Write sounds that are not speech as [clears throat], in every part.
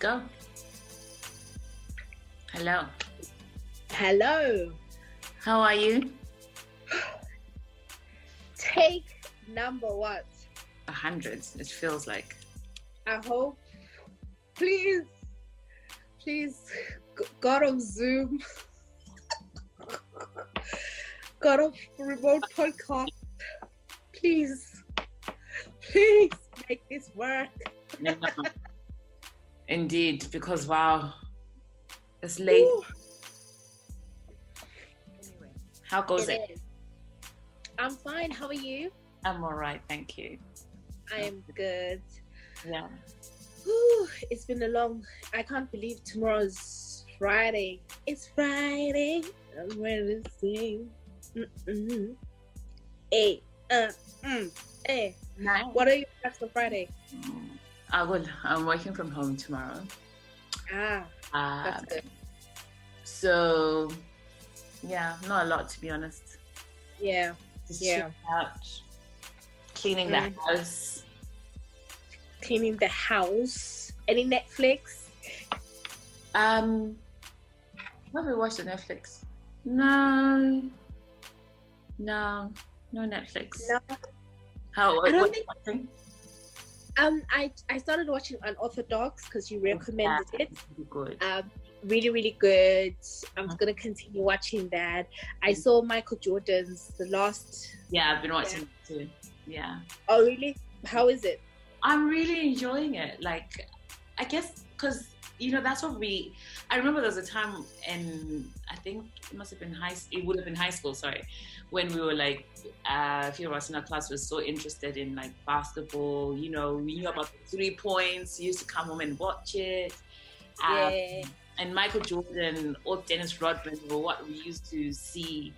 go. Hello. Hello. How are you? Take number what? A hundred. It feels like. I hope. Please, please, God of Zoom, [laughs] God of remote podcast. Please, please make this work. Yeah. Indeed, because wow, it's late. Ooh, how goes it? it is. I'm fine. How are you? I'm all right, thank you. I am good. Yeah. Whew, it's been a long. I can't believe tomorrow's Friday. It's Friday. I'm ready to sing. Mm-mm. Hey, uh, mm, hey. Nice. What are you plans for Friday? I will. I'm working from home tomorrow. Ah, Uh, that's good. So, yeah, not a lot to be honest. Yeah. Just Yeah. out, cleaning Mm. the house. Cleaning the house. Any Netflix? Um, have we watched on Netflix? No, no, no Netflix. No. How? I don't what think- watching? Um, I I started watching Unorthodox because you recommended Yeah, it. really good. Um, really, really good. I'm Uh-huh. gonna continue watching that. I Mm. saw Michael Jordan's The Last. Yeah, I've been watching it too. Yeah, Oh, really? How is it? I'm really enjoying it. Like, I guess because you know that's what we. I remember there was a time in I think it must have been high. It would have been high school. Sorry, when we were like uh, a few of us in our class were so interested in like basketball. You know, we knew about the three points. Used to come home and watch it. Um, and Michael Jordan or Dennis Rodman were what we used to see,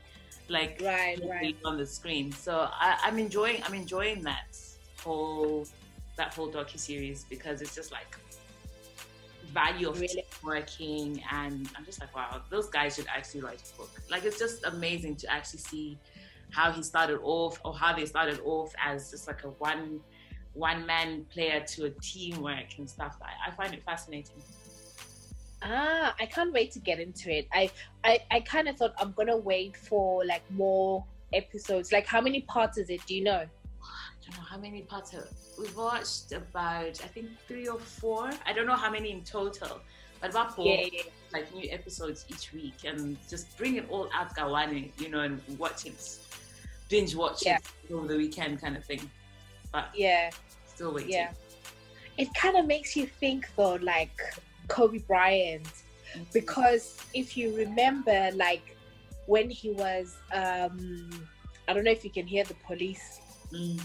like Right, right. on the screen. So I, I'm enjoying I'm enjoying that whole that whole docu series because it's just like value of Really? working and I'm just like wow those guys should actually write a book like it's just amazing to actually see how he started off or how they started off as just like a one one man player to a teamwork and stuff I, I find it fascinating Ah, I can't wait to get into it. I I, I kind of thought I'm gonna wait for like more episodes. Like, how many parts is it? Do you know? Don't know how many parts have, we've watched about I think three or four. I don't know how many in total, but about four Yeah, yeah. like new episodes each week and just bring it all out Gawani, you know, and watch it, binge watch Yeah. it over the weekend kind of thing. But Yeah, still waiting. yeah. It kind of makes you think though, like Kobe Bryant, because if you remember, like when he was, um I don't know if you can hear the police Mm.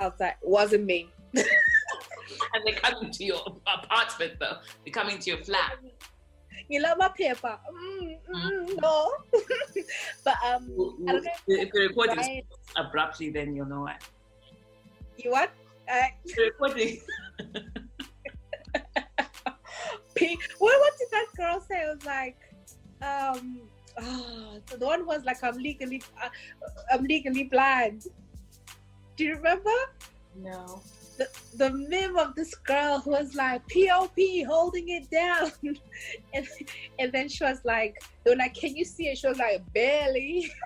Outside. Wasn't me. [laughs] And they're coming to your apartment though. They're coming to your flat. [laughs] You love my paper? Mm, mm, no. [laughs] but um, I don't If the recording abruptly, then you'll know what. you what? Uh, The recording. P- what what did that girl say? It was like, um, oh, [sighs] the one was like, I'm legally, uh, I'm legally blind. Do you remember No. the the meme of this girl who was like POP holding it down, [laughs] and and then she was like, they were like, can you see it? She was like, barely. [laughs]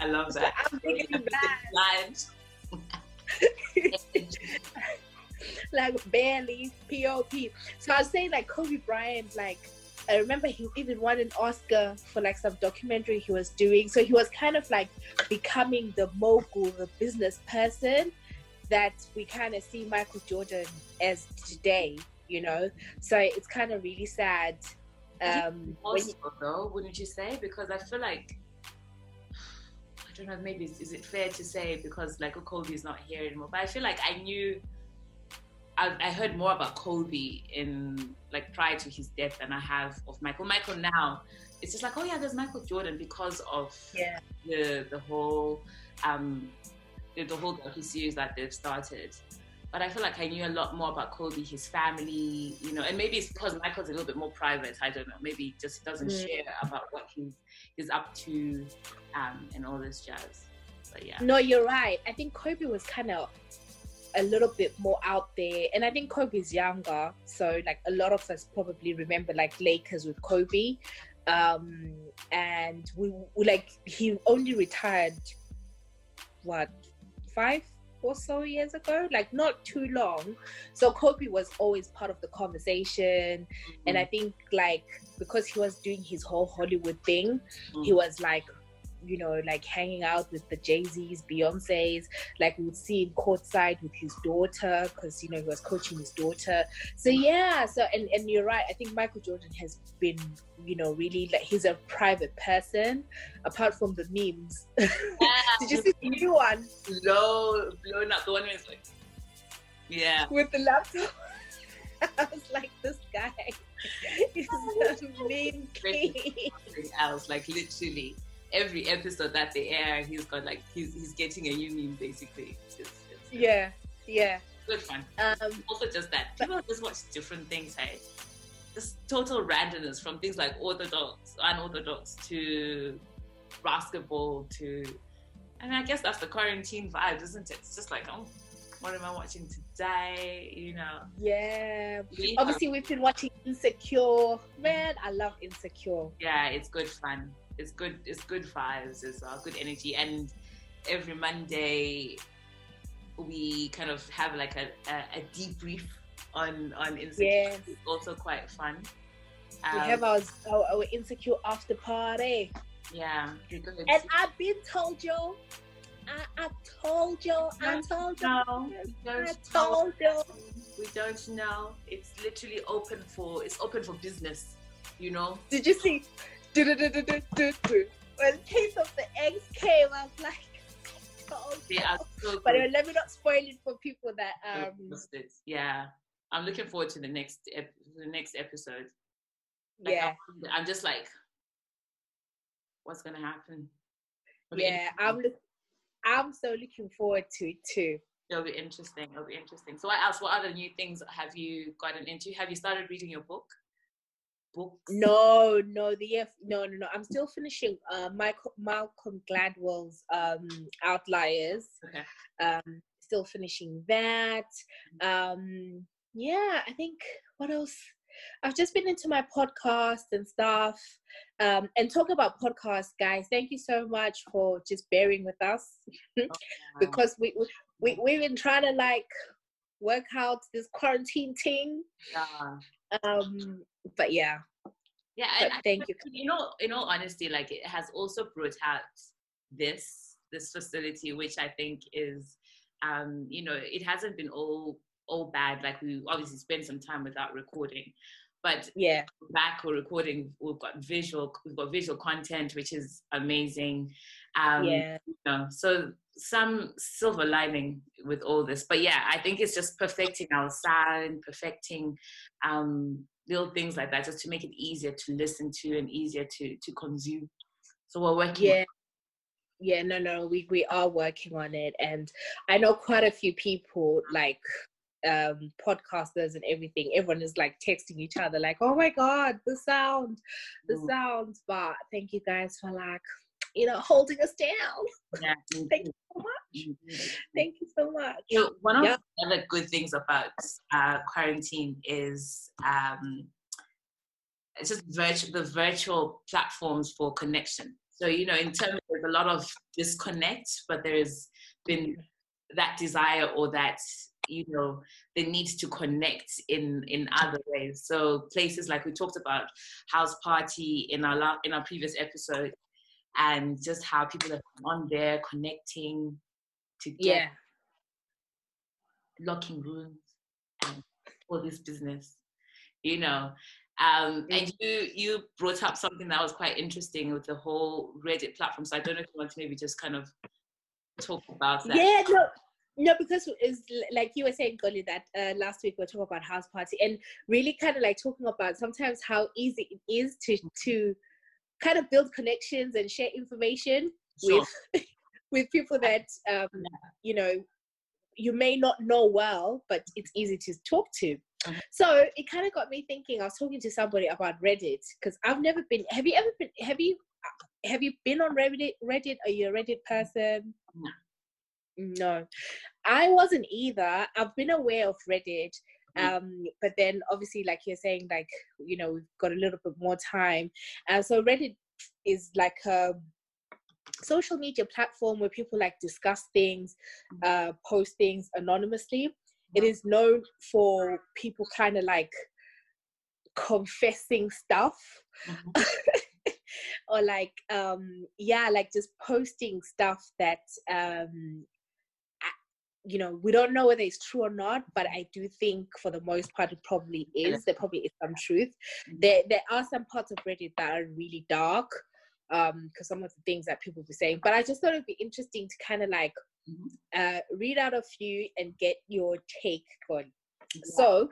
I love that. I'm legally blind. Blind. like barely pop so i was saying like kobe bryant like i remember he even won an oscar for like some documentary he was doing so he was kind of like becoming the mogul the business person that we kind of see michael jordan as today you know so it's kind of really sad um when you- possible though, wouldn't you say? Because I feel like I don't know. Maybe is, is it fair to say because like Kobe is not here anymore? But I feel like I knew. I, I heard more about Kobe in like prior to his death than I have of Michael. Michael now, it's just like oh yeah, there's Michael Jordan because of yeah the the whole um the, the whole docu series that they've started. But I feel like I knew a lot more about Kobe, his family, you know, and maybe it's because Michael's a little bit more private. I don't know. Maybe just doesn't Mm. share about what he's he's up to, um, and all this jazz. But yeah, no you're right i think kobe was kind of a little bit more out there. And I think Kobe's younger, so like a lot of us probably remember like Lakers with Kobe. Um, and we, we like he only retired what five or so years ago, like not too long. So Kobe was always part of the conversation. Mm-hmm. And I think like because he was doing his whole Hollywood thing, mm-hmm. he was like you know, like hanging out with the Jay Z's, Beyonce's. Like we would see him courtside with his daughter because you know he was coaching his daughter. So yeah, so and and you're right. I think Michael Jordan has been, you know, really like he's a private person. Apart from the memes, yeah. [laughs] did you see the new one? Blow, blown up. The one was like, yeah, with the laptop. [laughs] I was like, this guy [laughs] is oh, a mean king. I was like, literally every episode that they air, he's got like he's he's getting a new union basically. It's, it's, yeah, yeah. Good fun. Um, also, just that people but, just watch different things. Hey, just total randomness from things like orthodox, unorthodox to basketball to, and I guess that's the quarantine vibe, isn't it? It's just like oh. What am I watching today? You know. Yeah. We Obviously, have... we've been watching Insecure. Man, I love Insecure. Yeah, it's good fun it's good it's good vibes it's uh, good energy and every monday we kind of have like a, a, a debrief on on insecure yes. it's also quite fun um, we have our, our, our insecure after party yeah and i've been told you I, I told you, I told you, no, I told you. We don't know. It's literally open for it's open for business. You know. Did you see? When the Case of the Eggs came, I was like, [laughs] oh, so but let me not spoil it for people that um. Yeah, I'm looking forward to the next ep- the next episode. Like, yeah, I'm, I'm, just like, what's gonna happen? yeah, I'm. Look, I'm so looking forward to it too. It'll be interesting. It'll be interesting. So, what else? What other new things have you gotten into? Have you started reading your book? Books? No, no, the F. no, no, no. I'm still finishing uh, Michael, Malcolm Gladwell's um, Outliers. Okay. Um, still finishing that. Um, yeah, I think what else? I've just been into my podcast and stuff. Um, and talk about podcasts, guys. Thank you so much for just bearing with us oh, [laughs] because we, we we've been trying to like work out this quarantine thing. Yeah. Um, but yeah. Yeah, but I, thank I, you. You know, in all honesty, like it has also brought out this this facility, which I think is, um, you know, it hasn't been all all bad. Like we obviously spent some time without recording, but yeah, back or recording, we've got visual, we've got visual content, which is amazing. Um, yeah, you know, so some silver lining with all this, but yeah, I think it's just perfecting our sound, perfecting um, little things like that just to make it easier to listen to and easier to to consume. So we're working yeah. Yeah no no we we are working on it. And i know quite a few people like um podcasters and everything everyone is like texting each other like oh my god the sound the mm. sounds. But thank you guys for like you know holding us down. Yeah thank you so much thank you so much. You know, one of yep. the other good things about uh, quarantine is um it's just virtual the virtual platforms for connection. So you know in terms of there's a lot of disconnect but there's been that desire or that you know the need to connect in in other ways. So places like we talked about house party in our in our previous episode and just how people are on there connecting to get yeah. locking rooms and all this business you know um, and you you brought up something that was quite interesting with the whole reddit platform so i don't know if you want to maybe just kind of talk about that yeah no no, because it's like you were saying, Xolie, that uh, last week we were talking about house party and really kind of like talking about sometimes how easy it is to to kind of build connections and share information sure. with [laughs] with people that um, you know you may not know well, but it's easy to talk to. Uh-huh. So it kind of got me thinking. I was talking to somebody about Reddit because I've never been. Have you ever been? Have you have you been on Reddit? Reddit? Are you a Reddit person? No. No. I wasn't either. I've been aware of Reddit, Mm. um, but then obviously, like you're saying, like you know, we've got a little bit more time, and so Reddit is like a social media platform where people like discuss things, uh, post things anonymously. It is known for people kind of like confessing stuff Mhm. [laughs] or like um yeah like just posting stuff that um a- you know we don't know whether it's true or not but i do think for the most part it probably is there probably is some truth Mhm. there there are some parts of reddit that are really dark um because some of the things that people be saying but i just thought it'd be interesting to kind of like Mhm. uh read out a few and get your take on so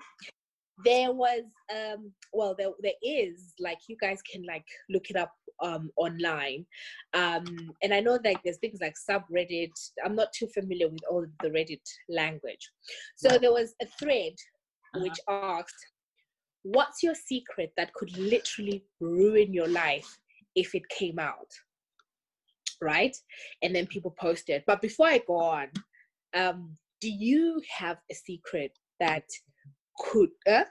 there was um well there, there is like you guys can like look it up um online um and i know like there's things like subreddit i'm not too familiar with all the reddit language so Right. there was a thread Uh-huh. which asked what's your secret that could literally ruin your life if it came out right? And then people posted but before i go on um do you have a secret that could uh,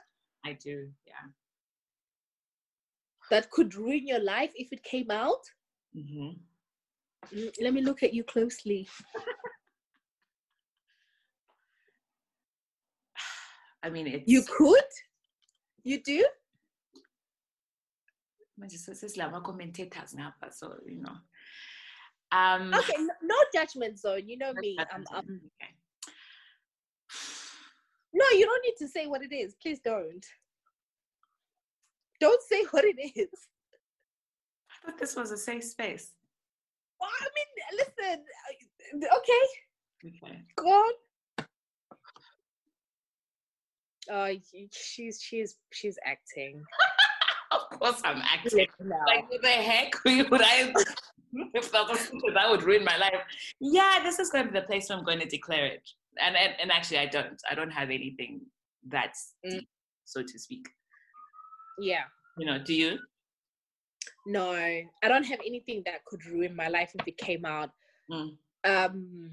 I do. Yeah. that could ruin your life if it came out? Hmm Mm, let me look at you closely. [sighs] I mean, it's you could? You do manje sesilama commentators ngapha so you know. Um okay no, no judgment zone you know me that's- um, um, okay. no you don't need to say what it is please don't. Don't say what it is. I thought this was a safe space. Well, i mean listen uh, okay. Okay. Go on. Uh she's she's she's acting of course i'm acting. No. like what the heck would [laughs] i if that was that would ruin my life. Yeah this is going to be the place where i'm going to declare it. And and, and actually i don't i don't have anything that's Mm. deep so to speak. Yeah. You know do you? No i don't have anything that could ruin my life if it came out. Mm. um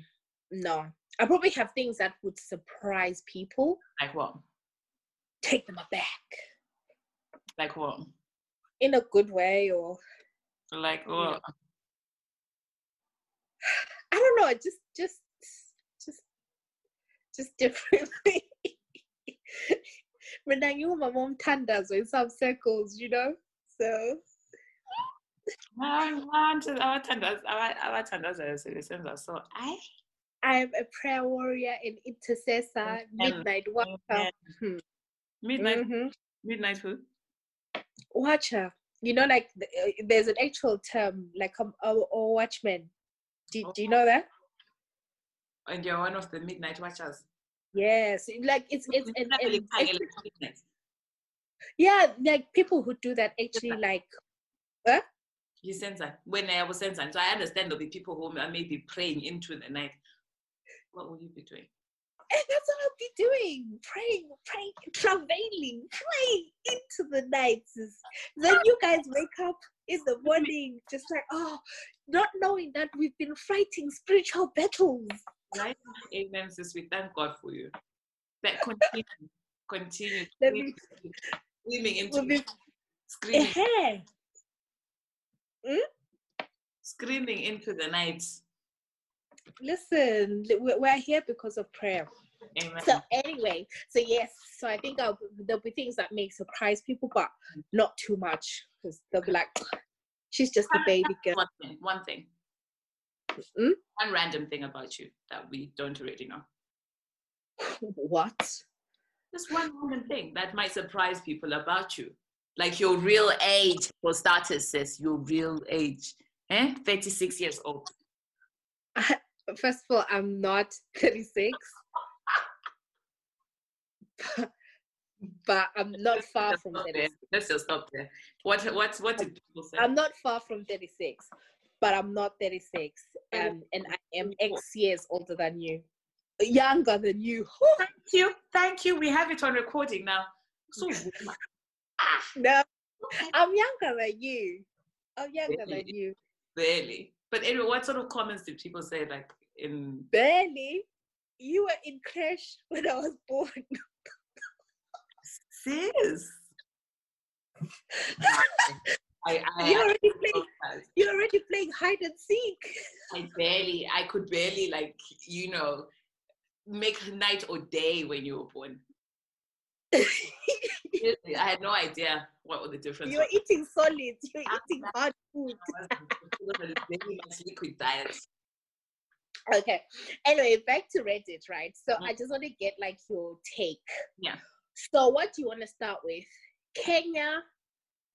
no. I probably have things that would surprise people. Like what? Take them aback like what in a good way or like what i don't know just just just just [laughs] differently. But now you my mom omthandazo in some circles you know so. Abantu abathandaza aba- abathandazayo sebesenza so ayi i'm a prayer warrior and intercessor midnight watcher Hmm. midnight Mhm. midnight who watcher. You know like uh, there's an actual term like um, a, a watchman do, do you know that? And you're one of the midnight watchers. Yes. Like it's it's [laughs] and high actually- yeah like people who do that actually like You sense that. When I was sensing, so I understand there'll be people who are maybe praying into the night. What will you be doing? And that's what I'll be doing praying praying travailing praying into the night then you guys wake up in the morning just like oh not knowing that we've been fighting spiritual battles Right? Amen, sis. We thank God for you. That continue, continue Let me- screaming into we'll be screaming, Eh, screaming into the night. listen we're here because of prayer Amen. So anyway, so yes, so I think I'll, there'll be things that may surprise people, but not too much because they'll be like, she's just a baby girl. one thing, one thing, Mm? one random thing about you that we don't already know. [laughs] What? Just one random thing that might surprise people about you. Like your real age, for starters, sis, your real age. Eh? 36 years old. [laughs] First of all, I'm not 36, [laughs] but I'm not far Let's from stop there. 36. Let's just stop there. What what what did people say? I'm not far from 36, but I'm not 36, um, and I am X years older than you, younger than you. Thank you. Thank you. We have it on recording now. So [laughs] ah, No. I'm younger than you. I'm younger than you. barely. But anyway, what sort of comments did people say like in Barely. you were in crash when I was born. [laughs] Sis. [laughs] I, I, you're already playing. You're already playing hide and seek. I barely, I could barely like, you know, make night or day when you were born. Seriously, I had no idea what were the difference. You're eating solids. You're Ah, eating hard [laughs] food. was. It was a very much liquid diet. Okay. Anyway, back to Reddit, right? So Mhm. I just want to get like your take. Yeah. So what do you want to start with? Kenya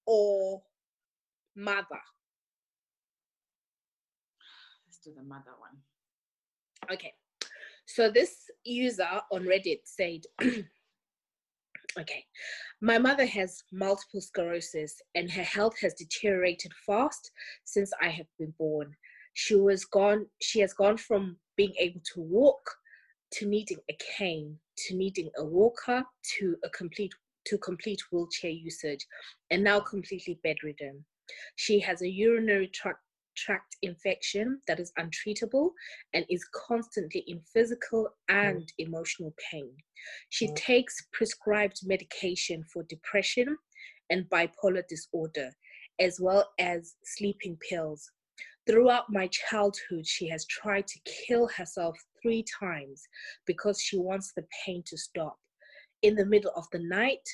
or mother? Let's do the mother one. Okay. So this user on Reddit said, [clears throat] okay, my mother has multiple sclerosis and her health has deteriorated fast since I have been born. She was gone, she has gone from being able to walk to needing a cane, to needing a walker, to a complete to complete wheelchair usage, and now completely bedridden. She has a urinary tract tract infection that is untreatable and is constantly in physical and mm. emotional pain. She mm. takes prescribed medication for depression and bipolar disorder, as well as sleeping pills. Throughout my childhood, she has tried to kill herself three times because she wants the pain to stop. In the middle of the night,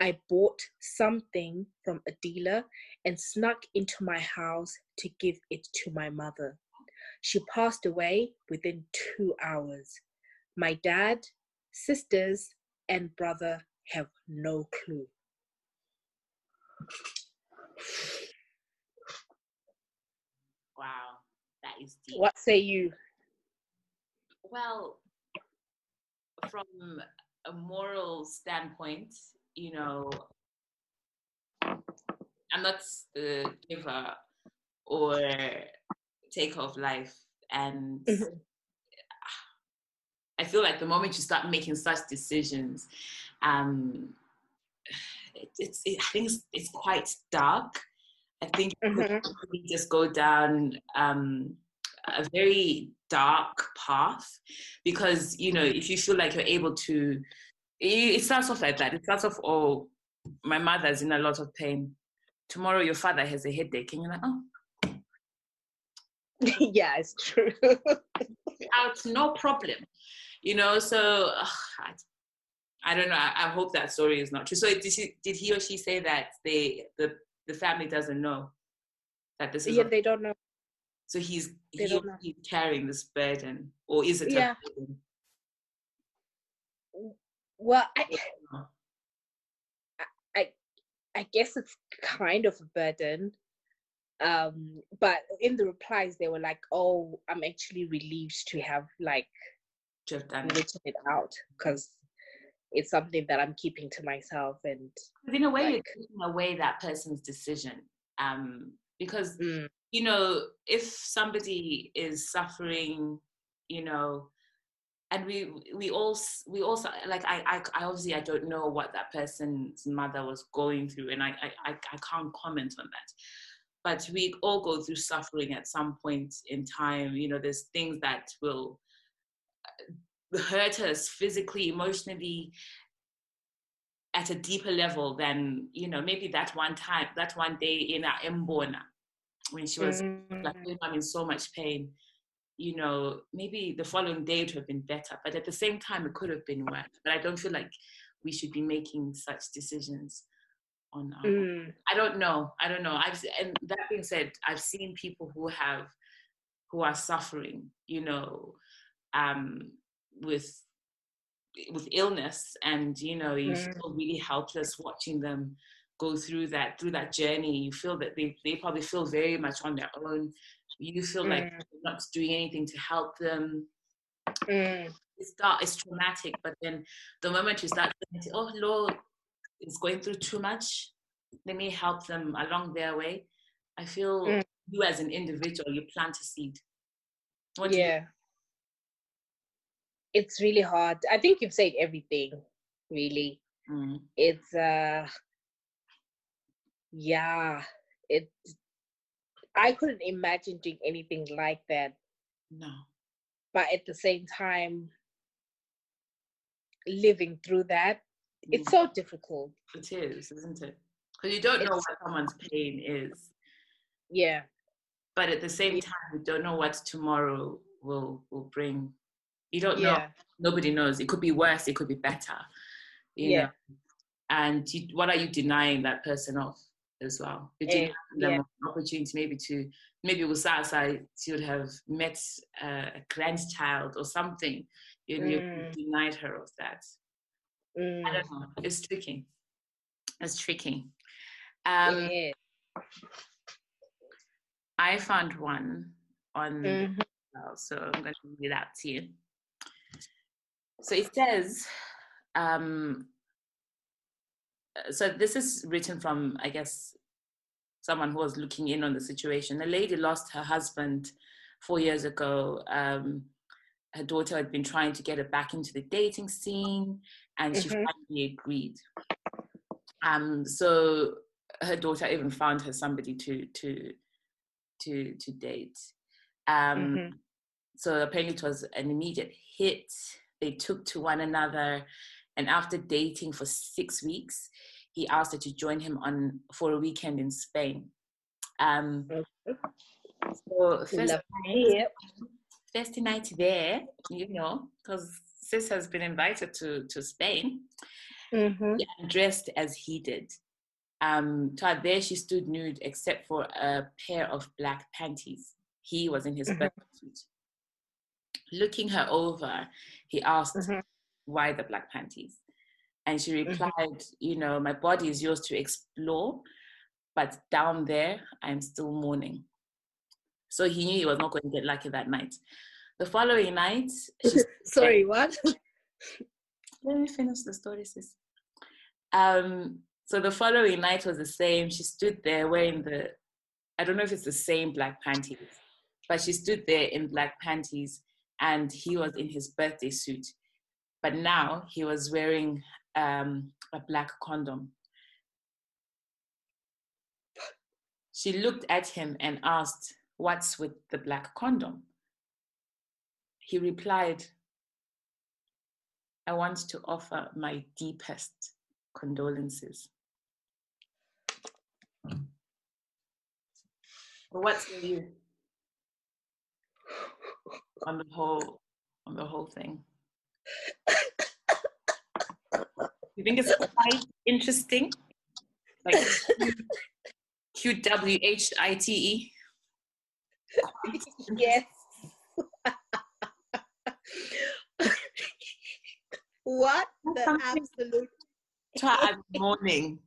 I bought something from a dealer and snuck into my house to give it to my mother. She passed away within two hours. My dad, sisters, and brother have no clue. Wow, that is deep. What say you? Well, from a moral standpoint, you know, I'm not the giver or taker of life. And Mhm. I feel like the moment you start making such decisions, um, it, it's, it, I think it's, it's quite dark. I think Mhm. probably just go down um, a very dark path because you know if you feel like you're able to it, starts off like that. It starts off oh my mother's in a lot of pain. Tomorrow your father has a headache and you're like oh. [laughs] Yeah, it's true. [laughs] out no problem. You know so ugh, I, I don't know. I, I hope that story is not true. So did, she, did he or she say that they the, the family doesn't know that this is yeah, they don't know. So he's he, he's carrying this burden or is it a Yeah. burden? Well, I, [laughs] I. I guess it's kind of a burden. Um, but in the replies, they were like, "Oh, I'm actually relieved to have like to have done it. written it out because it's something that I'm keeping to myself." And in a way, like- you're taking away that person's decision. Um, because mm, you know, if somebody is suffering, you know, and we we all we also like I, I I obviously I don't know what that person's mother was going through, and I I I can't comment on that. But we all go through suffering at some point in time. You know, there's things that will uh, hurt us physically, emotionally, at a deeper level than you know maybe that one time, that one day in our Mbona when she was like mm, "Oh, I'm in so much pain. You know, maybe the following day would have been better, but at the same time, it could have been worse. But I don't feel like we should be making such decisions on our mm, I don't know. I don't know. I've and that being said, I've seen people who have who are suffering, you know, um, with with illness, and you know, you Mm. feel really helpless watching them go through that through that journey. You feel that they they probably feel very much on their own. You feel like Mm. you're not doing anything to help them. mm. It's dark, it's traumatic, but then the moment you start thinking, oh Lord, is going through too much, let me help them along their way. I feel Mm. you as an individual, you plant a seed. What yeah, it's really hard. I think you've said everything. Really, Mm. it's uh, yeah, it. I couldn't imagine doing anything like that. no. but at the same time living through that. It's so difficult. It is, isn't it? Because you don't know what someone's pain is, Yeah. but at the same time, you don't know what tomorrow will will bring. You don't know. Nobody knows. It could be worse. It could be better. You Yeah. know? And you, what are you denying that person of as well? Them yeah. an opportunity maybe to maybe with Sasa she would have met uh, a grandchild or something. You, you Mm. denied her of that. I Mm, don't know. It's tricky. It's tricky. Um, yeah. I found one on Mhm. well, so I'm going to read that to you. So it says, um, so this is written from, I guess, someone who was looking in on the situation. A lady lost her husband four years ago. Um, her daughter had been trying to get her back into the dating scene, and she Mhm. finally agreed. Um, so her daughter even found her somebody to to to to date. Um, Mhm. So apparently it was an immediate hit. They took to one another, and after dating for six weeks, he asked her to join him on for a weekend in Spain. Um, so first night, first night there, you know, because sis has been invited to to Spain Mhm. and dressed as he did. Um, to there she stood nude except for a pair of black panties. He was in his Mhm. suit. Looking her over, he asked Mhm. Why the black panties, and she Mhm. replied, "You know, my body is yours to explore, but down there, I'm still mourning." So he knew he was not going to get lucky that night. The following night, [laughs] Sorry, what? [laughs] let me finish the story, sis. Um, so the following night was the same. She stood there wearing the, I don't know if it's the same black panties, but she stood there in black panties and he was in his birthday suit. But now he was wearing um, a black condom. She looked at him and asked, What's with the black condom? He replied, I want to offer my deepest condolences. What's your view on the whole on the whole thing? You think it's quite interesting? Like Q W H I T E. yes. what the absolute? Try morning.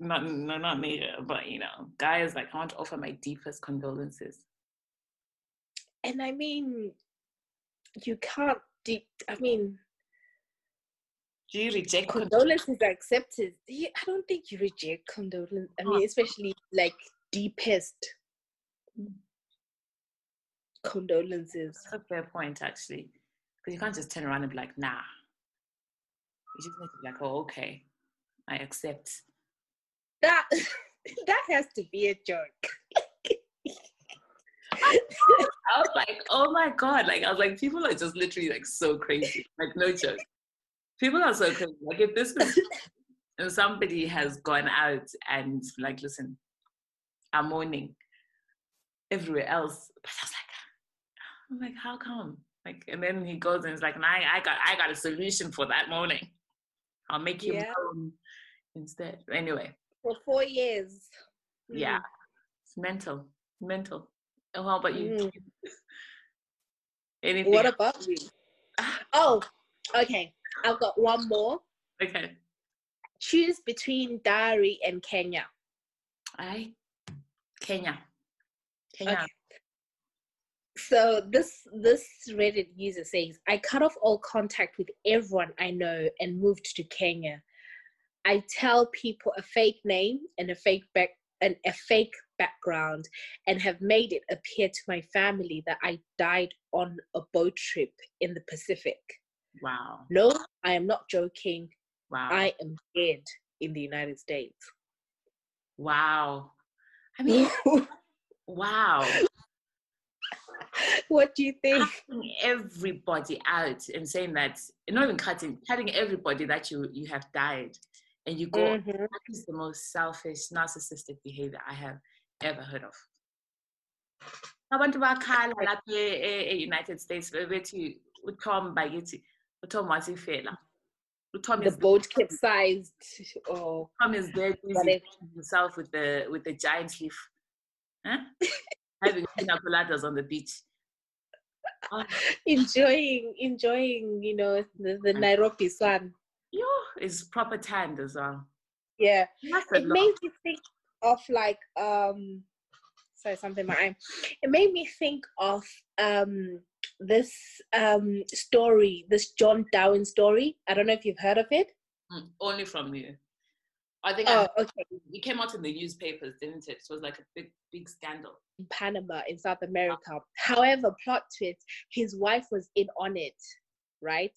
Not no, not me, but you know, guys like I want to offer my deepest condolences. And I mean, you can't. De- I mean, Do you reject con- condolences are accepted. I don't think you reject condolences I mean, oh. especially like deepest condolences. That's a fair point, actually. Because you can't just turn around and be like, nah. You just need to be like, oh, okay, I accept. That [laughs] that has to be a joke. [laughs] I was like, oh my God. Like, I was like, people are just literally like so crazy. Like, no joke. People are so crazy. Like, if this was, [laughs] and somebody has gone out and like, listen, I'm mourning everywhere else. But I was like, I'm like, how come? Like, and then he goes and he's like, nah, I got, I got a solution for that mourning. I'll make you Yeah. instead. Anyway, For four years. Mm. yeah, it's mental, mental. Oh, how about you? Mm. [laughs] Anything? What about you? Oh, okay. I've got one more. [sighs] Okay. Choose between Diary and Kenya. I Kenya. Kenya. Okay. So this this Reddit user says, I cut off all contact with everyone I know and moved to Kenya. I tell people a fake name and a fake back and a fake background and have made it appear to my family that I died on a boat trip in the Pacific. Wow. No, I am not joking. Wow. I am dead in the United States. wow. I mean, [laughs] wow. what do you think? Cutting everybody out and saying that, not even cutting, cutting everybody that you you have died, and you go. Mhm. That is the most selfish, narcissistic behavior I have ever heard of. abantu bakhala lapha e-united states bebethi utom bakithi utom wasifela utom The boat [laughs] capsized or Tom is there himself with the with the giant leaf huh? [laughs] having pina coladas on the beach oh, enjoying enjoying, you know, the, the Nairobi sun. yo, it's proper tanned as well Yeah. It lot. made me think of like um sorry something in my eye. It made me think of um this um story, this John Darwin story. I don't know if you've heard of it. Mm, only from you I think Oh, I, okay. it came out in the newspapers, didn't it? So it was like a big, big scandal. In Panama in South America. However, plot twist, his wife was in on it, right?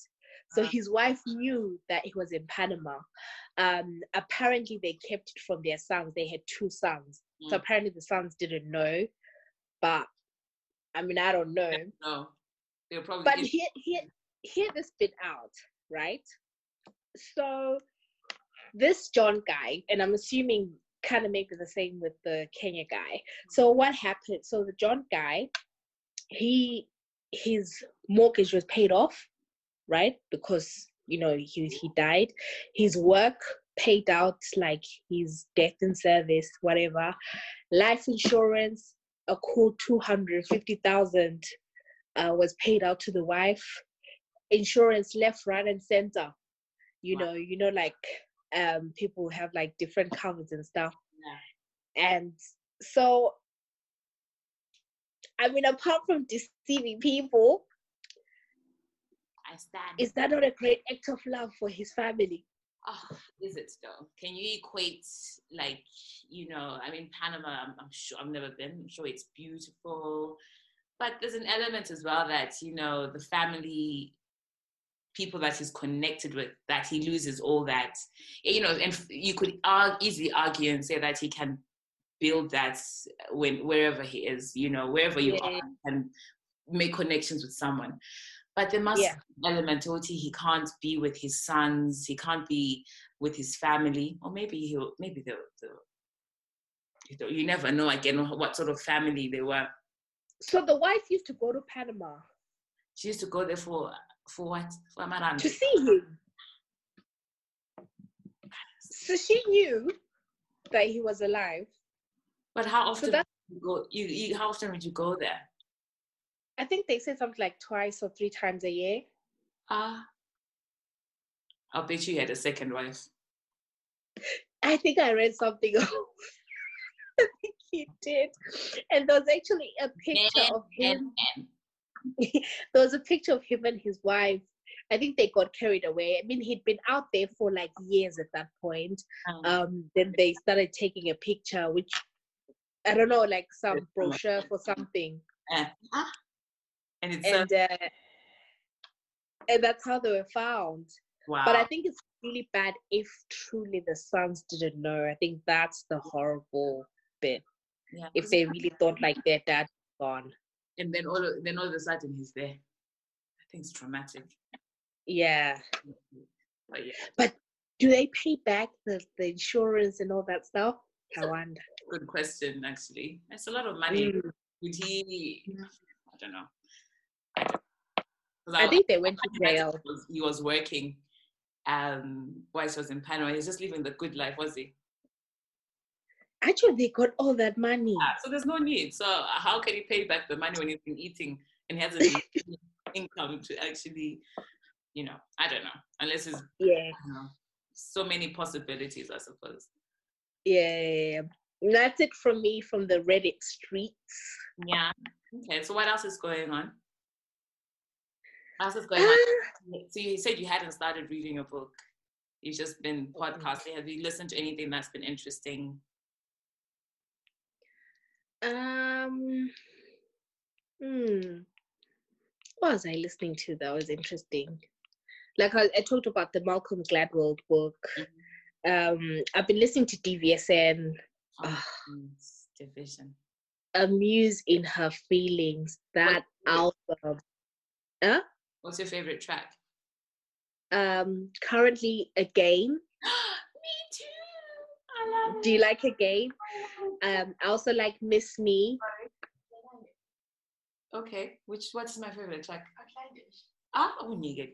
So Ah. his wife knew that he was in Panama. Um, apparently they kept it from their sons. They had two sons. So Mm. apparently the sons didn't know. But I mean, I don't know. No, they were probably. But hear, hear, hear this bit out, right? So this John guy, and I'm assuming kind of maybe the same with the Kenya guy. So what happened? So the John guy, he his mortgage was paid off, right? Because you know he he died. His work paid out like his death in service, whatever. Life insurance, a cool two hundred fifty thousand uh, was paid out to the wife. Insurance left, right, and center. You Wow. know, you know, like um, people have like different covers and stuff. And so, I mean, apart from deceiving people, I stand. is that not a great act of love for his family? Oh, is it though? Can you equate like you know? I mean, Panama. I'm, I'm sure I've never been. I'm sure it's beautiful, but there's an element as well that you know the family people that he's connected with that he loses all that you know and you could ar- easily argue and say that he can build that when wherever he is you know wherever you Yeah. are and make connections with someone but there must Yeah. be element Oti, he can't be with his sons he can't be with his family or maybe he'll maybe they'll, they'll you know, you never know again what sort of family they were So the wife used to go to Panama she used to go there for for what for Amarante. to see him. So she knew that he was alive. But how often would you go? You, you how often would you go there? I think they said something like twice or three times a year. Ah, I'll bet you had a second wife. [laughs] I think I read something. [laughs] I think he did. And there was actually a picture of him. [laughs] There was a picture of him and his wife. I think they got carried away. I mean, he'd been out there for like years at that point. um, Um, then they started taking a picture, which I don't know, like some brochure for something, ah, and it's and uh, and that's how they were found. wow. But I think it's really bad if truly the sons didn't know. I think that's the horrible bit. yeah, If they really thought like their dad was gone. and then all of, then all of a sudden he's there. I think it's traumatic. Yeah. But yeah, But Do they pay back the, the insurance and all that stuff? I wonder. good question. Actually, it's a lot of money. Mm. Would he? I don't know. I, I think they went to jail. He was, he was working um, while he was in Panama. He was just living the good life, was he? Actually, they got all that money. Ah, so there's no need. So how can he pay back the money when he's been eating and he hasn't [laughs] income to actually, you know, I don't know. Unless it's Yeah. know, so many possibilities, I suppose. Yeah. That's it from me from the Reddit streets. Yeah. Okay. So what else is going on? What going Ah, on? [gasps] So you said you hadn't started reading a book. You've just been podcasting. Have you listened to anything that's been interesting? Um, hmm. What was I listening to that was interesting? Like I, I talked about the Malcolm Gladwell book. Um, I've been listening to DVSN. Ah. Fountains Division. a muse in her feelings. That album. Huh? What's your favorite track? Um, currently again. [gasps] Me too. I love Do you like a game? Um, I also like Miss Me. Okay, which what's my favorite track? Ah, Unyige.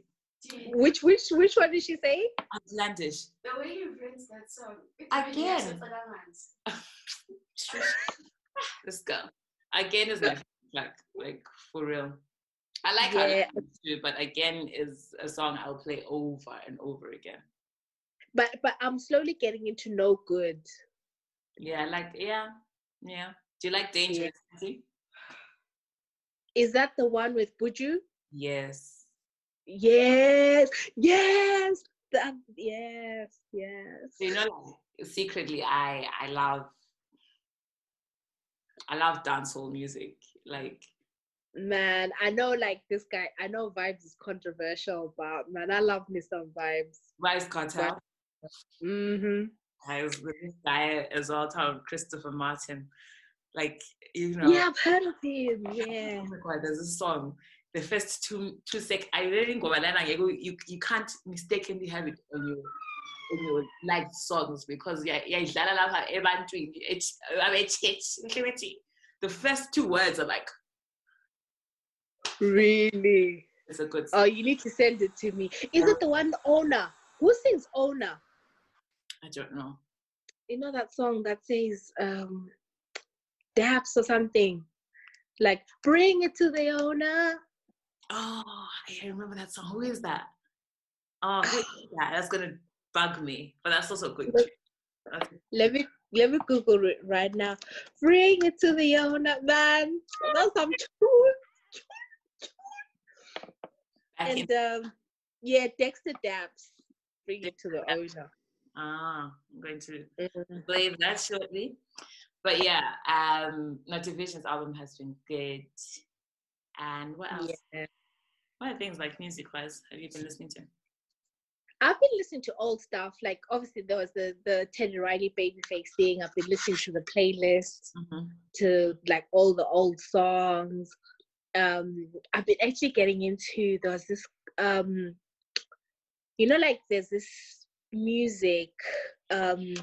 Which which which one did she say? Outlandish. The way you read that song. it's Again. really nice, it's like a [laughs] Let's go. Again is my [laughs] favorite track, like for real. I like Yeah. yeah. too, but again is a song I'll play over and over again. But but I'm slowly getting into No Good. Yeah, I like yeah, yeah. Do you like Dangerous? Nancy? Is that the one with Buju? Yes. Yes, yes, that, yes, yes. You know, like, secretly, I I love I love dancehall music. Like Man, I know like this guy. I know Vybz is controversial, but man, I love me some Vybz. Vybz Kartel. Mm-hmm. Guys, with this guy as well, Tom Christopher Martin. Like you know, Yeah, I've heard of him. [laughs] Yeah. Oh my god, there's a song. The first two two sec, I really go but then I go, you you can't mistakenly have it on your on your like songs because yeah yeah idlala lapha ebantwini it's abechechi the first two words are like Really? it's a good Oh, you need to send it to me. Is it the one, the owner? Who sings owner? I don't know. You know that song that says um Daps or something? Like bring it to the owner. Oh, I remember that song. Who is that? Oh, [sighs] that? That's gonna bug me, but that's also good. Okay. Let me let me Google it right now. Bring it to the owner, man. That's some tune. And um, yeah, Dexta Daps. Bring it to the Dexter ah, I'm going to play that shortly. But yeah, um, Notivation's album has been good. And what else? Yeah. What are things like music wise have you been listening to? I've been listening to old stuff. Like obviously there was the the Teddy Riley Babyface thing. I've been listening to the playlist, Mm-hmm. to like all the old songs. Um, I've been actually getting into there was this um, you know, like there's this music, um,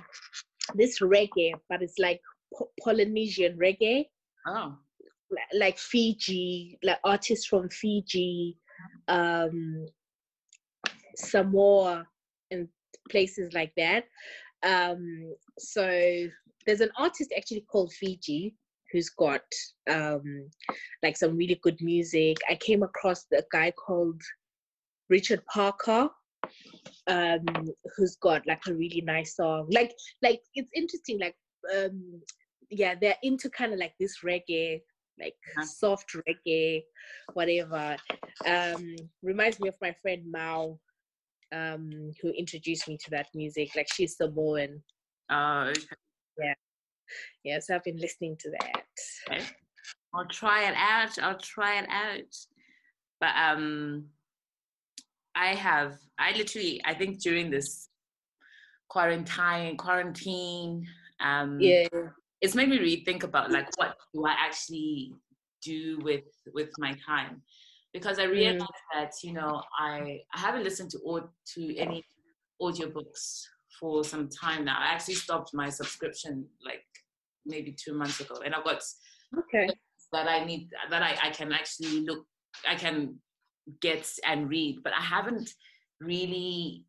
this reggae, but it's like Po- Polynesian reggae. Oh, li- like Fiji, like artists from Fiji, um, Samoa, and places like that. Um, so there's an artist actually called Fiji who's got um, like some really good music. I came across the guy called Richard Parker. Um, who's got like a really nice song. Like, like it's interesting. Like, um, yeah, they're into kind of like this reggae, like Uh-huh. soft reggae, whatever. Um, reminds me of my friend Mao, um, who introduced me to that music. Like she's Samoan. oh, okay. Yeah, so I've been listening to that. okay. I'll try it out. I'll try it out. But um, I have. I literally. I think during this quarantine, quarantine, um, Yeah, it's made me rethink about like what do I actually do with with my time because I realized that you know I I haven't listened to or to any audiobooks for some time now. I actually stopped my subscription like maybe two months ago, and I've got okay. that I need that I, I can actually look I can get and read, but I haven't really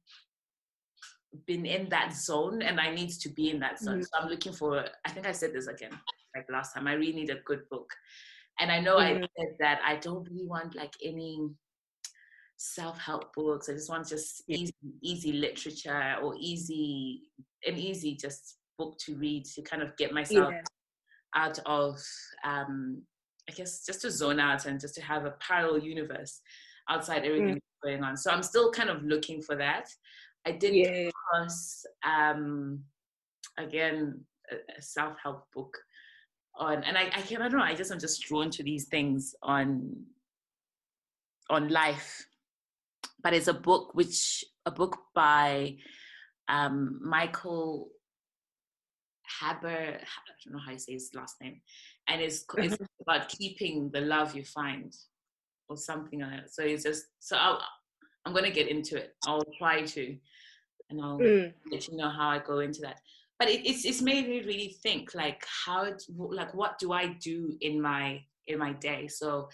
been in that zone and I need to be in that zone. Mhm. So I'm looking for I think I said this again like last time. I really need a good book. And I know I Mhm. said that I don't really want like any self-help books. I just want just Yeah. easy easy literature or easy an easy just book to read to kind of get myself Yeah. out of um i guess just to zone out and just to have a parallel universe outside Mm. everything that's going on so i'm still kind of looking for that i did Yeah. cross um again a, a self-help book on and I, I can i don't know i just i'm just drawn to these things on on life but it's a book which a book by um michael Haber. I don't know how you say his last name, and it's [laughs] it's about keeping the love you find, or something like that. So it's just so I'll, I'm gonna get into it. I'll try to, and I'll Mm. let you know how I go into that. But it, it's it's made me really think like how like what do I do in my in my day? So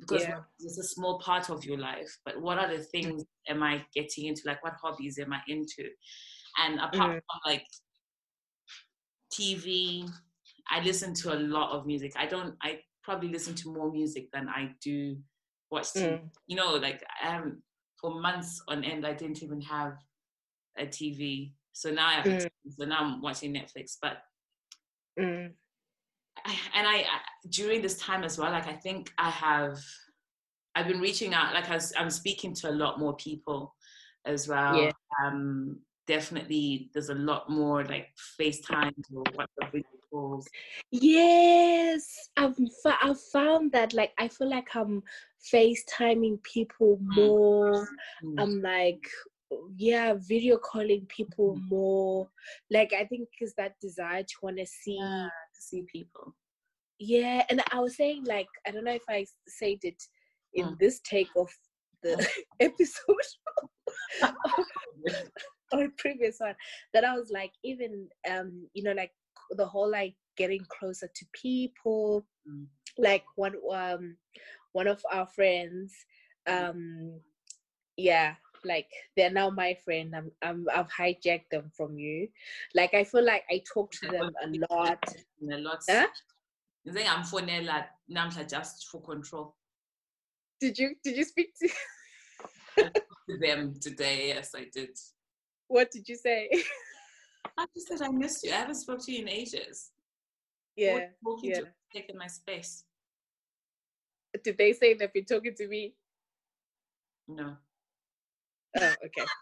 because Yeah. it's a small part of your life, but what are the things am I getting into? Like what hobbies am I into? And apart Mm. from like TV, I listen to a lot of music. I don't. I probably listen to more music than I do watch TV. Mm. You know, like haven't for months on end. I didn't even have a TV. So now I have. A Mm. TV, so now I'm watching Netflix. But Mm. I, and I I- during this time as well. Like I think I have. I've been reaching out. Like I was, I'm speaking to a lot more people as well. Yeah. Um, definitely, there's a lot more like FaceTime or WhatsApp video calls. Yes, I've I've found that like I feel like I'm FaceTiming people more. Mm. I'm like yeah, video calling people Mhm. more. Like I think is that desire to want to see. Yeah, to see people. Yeah, and I was saying like I don't know if I said it in Mm. this take of the [laughs] episode [laughs] [laughs] [laughs] or previous one that I was like even um you know like the whole like getting closer to people Mm. like one um one of our friends um yeah like they're now my friend I'm, I'm I've hijacked them from you like I feel like I talk to them a lot And a lot. Huh? I think I'm for Nella Namsa just for control. did you did you speak To [laughs] them today, yes, I did. What did you say [laughs] I just said I missed you. I haven't spoken to you in ages. yeah Talking yeah. to taking my space. did they say they've been talking to me No. oh okay [laughs]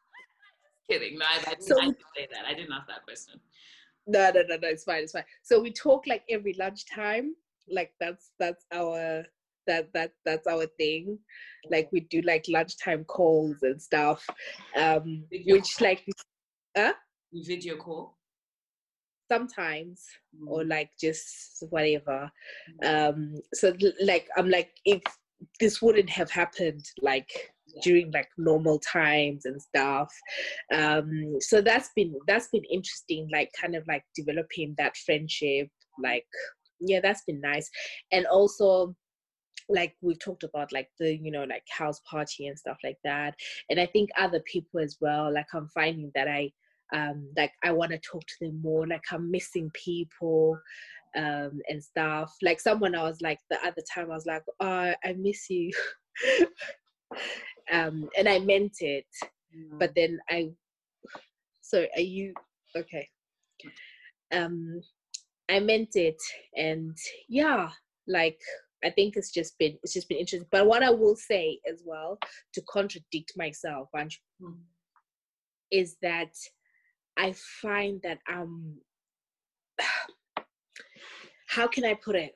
Kidding. No, I, I, didn't, So- I didn't say that. I didn't ask that question. No, no, no, no. It's fine. It's fine. So we talk like every lunchtime. Like that's that's our that that that's our thing. Like we do like lunchtime calls and stuff. Um, Video which like You video call. sometimes or Mm. like just whatever. Um, so like I'm like if this wouldn't have happened like Yeah. during like normal times and stuff um so that's been that's been interesting like kind of like developing that friendship like yeah that's been nice and also like we've talked about like the you know like house party and stuff like that and i think other people as well like i'm finding that i um like i want to talk to them more like i'm missing people um and stuff. Like someone i was like the other time i was like oh i miss you. [laughs] Um and i meant it Mm. but then I so are you okay. Um I meant it and yeah like I think it's just been it's just been interesting. But what I will say as well to contradict myself Mm. is that I find that um [sighs] how can I put it?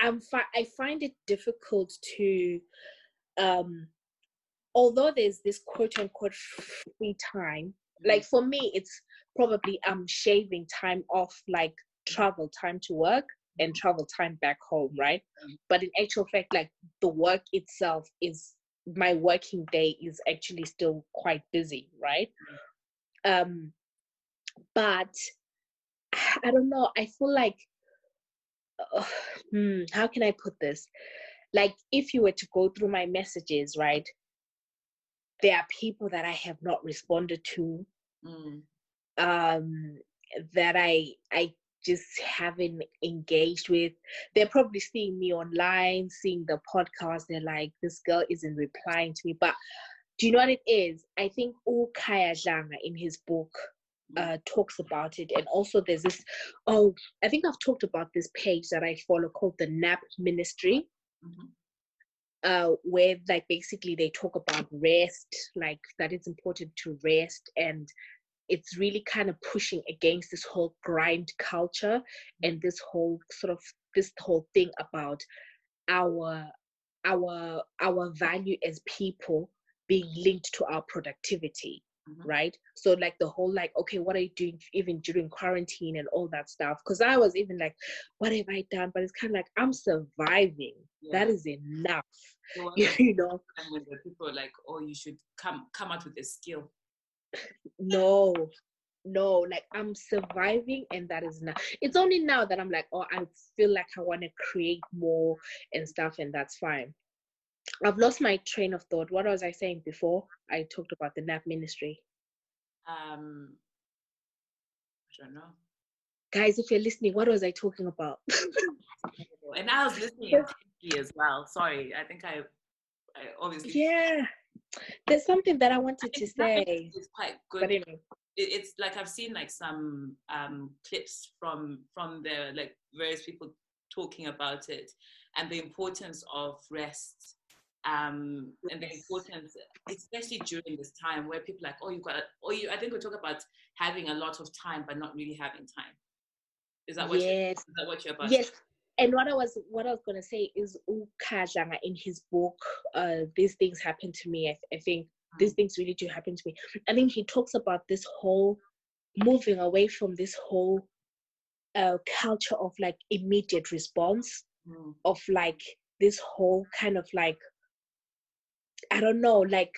I'm fi- I find it difficult to um although there's this quote unquote free time like for me it's probably i'm shaving time off like travel time to work and travel time back home right? Mm. but in actual fact like the work itself is my working day is actually still quite busy right? Um but [sighs] i don't know i feel like uh, [sighs] hmm, how can i put this? Like if you were to go through my messages right there are people that i have not responded to. Mm. um that i i just haven't engaged with. They're probably seeing me online seeing the podcast they're like this girl isn't replying to me. But do you know what it is? I think uKhaya Dlanga in his book uh, talks about it and also there's this oh i think i've talked about this page that i follow called the nap ministry. Mhm. uh, where like basically they talk about rest, like that it's important to rest, and it's really kind of pushing against this whole grind culture and this whole sort of this whole thing about our our our value as people being linked to our productivity Mhm. right? So like the whole like, okay, what are you doing even during quarantine and all that stuff? Because I was even like, what have I done? But it's kind of like I'm surviving. That Yeah. is enough, one [laughs] you know. time when the people are like, "Oh, you should come come out with a skill." No, no, like I'm surviving, and that is now. It's only now that I'm like, oh, I feel like I want to create more and stuff, and that's fine. I've lost my train of thought. What was I saying before? I talked about the NAP ministry. Um, I don't know. Guys, if you're listening, what was I talking about? [laughs] And I was listening as well. Sorry, I think I, I obviously. yeah, there's something that I wanted to say. It's quite good. But anyway, it's like I've seen like some um, clips from from the like various people talking about it and the importance of rest um, and the importance, especially during this time where people are like, oh, you got, or you. I think we talk about having a lot of time but not really having time. Is that what? You're, yes, is that what you're about? yes. And what I was what I was gonna say is uKhaya Dlanga in his book, uh, these things happen to me. I, I think these things really do happen to me. I think he talks about this whole moving away from this whole uh, culture of like immediate response, Mm, of like this whole kind of like, I don't know, like,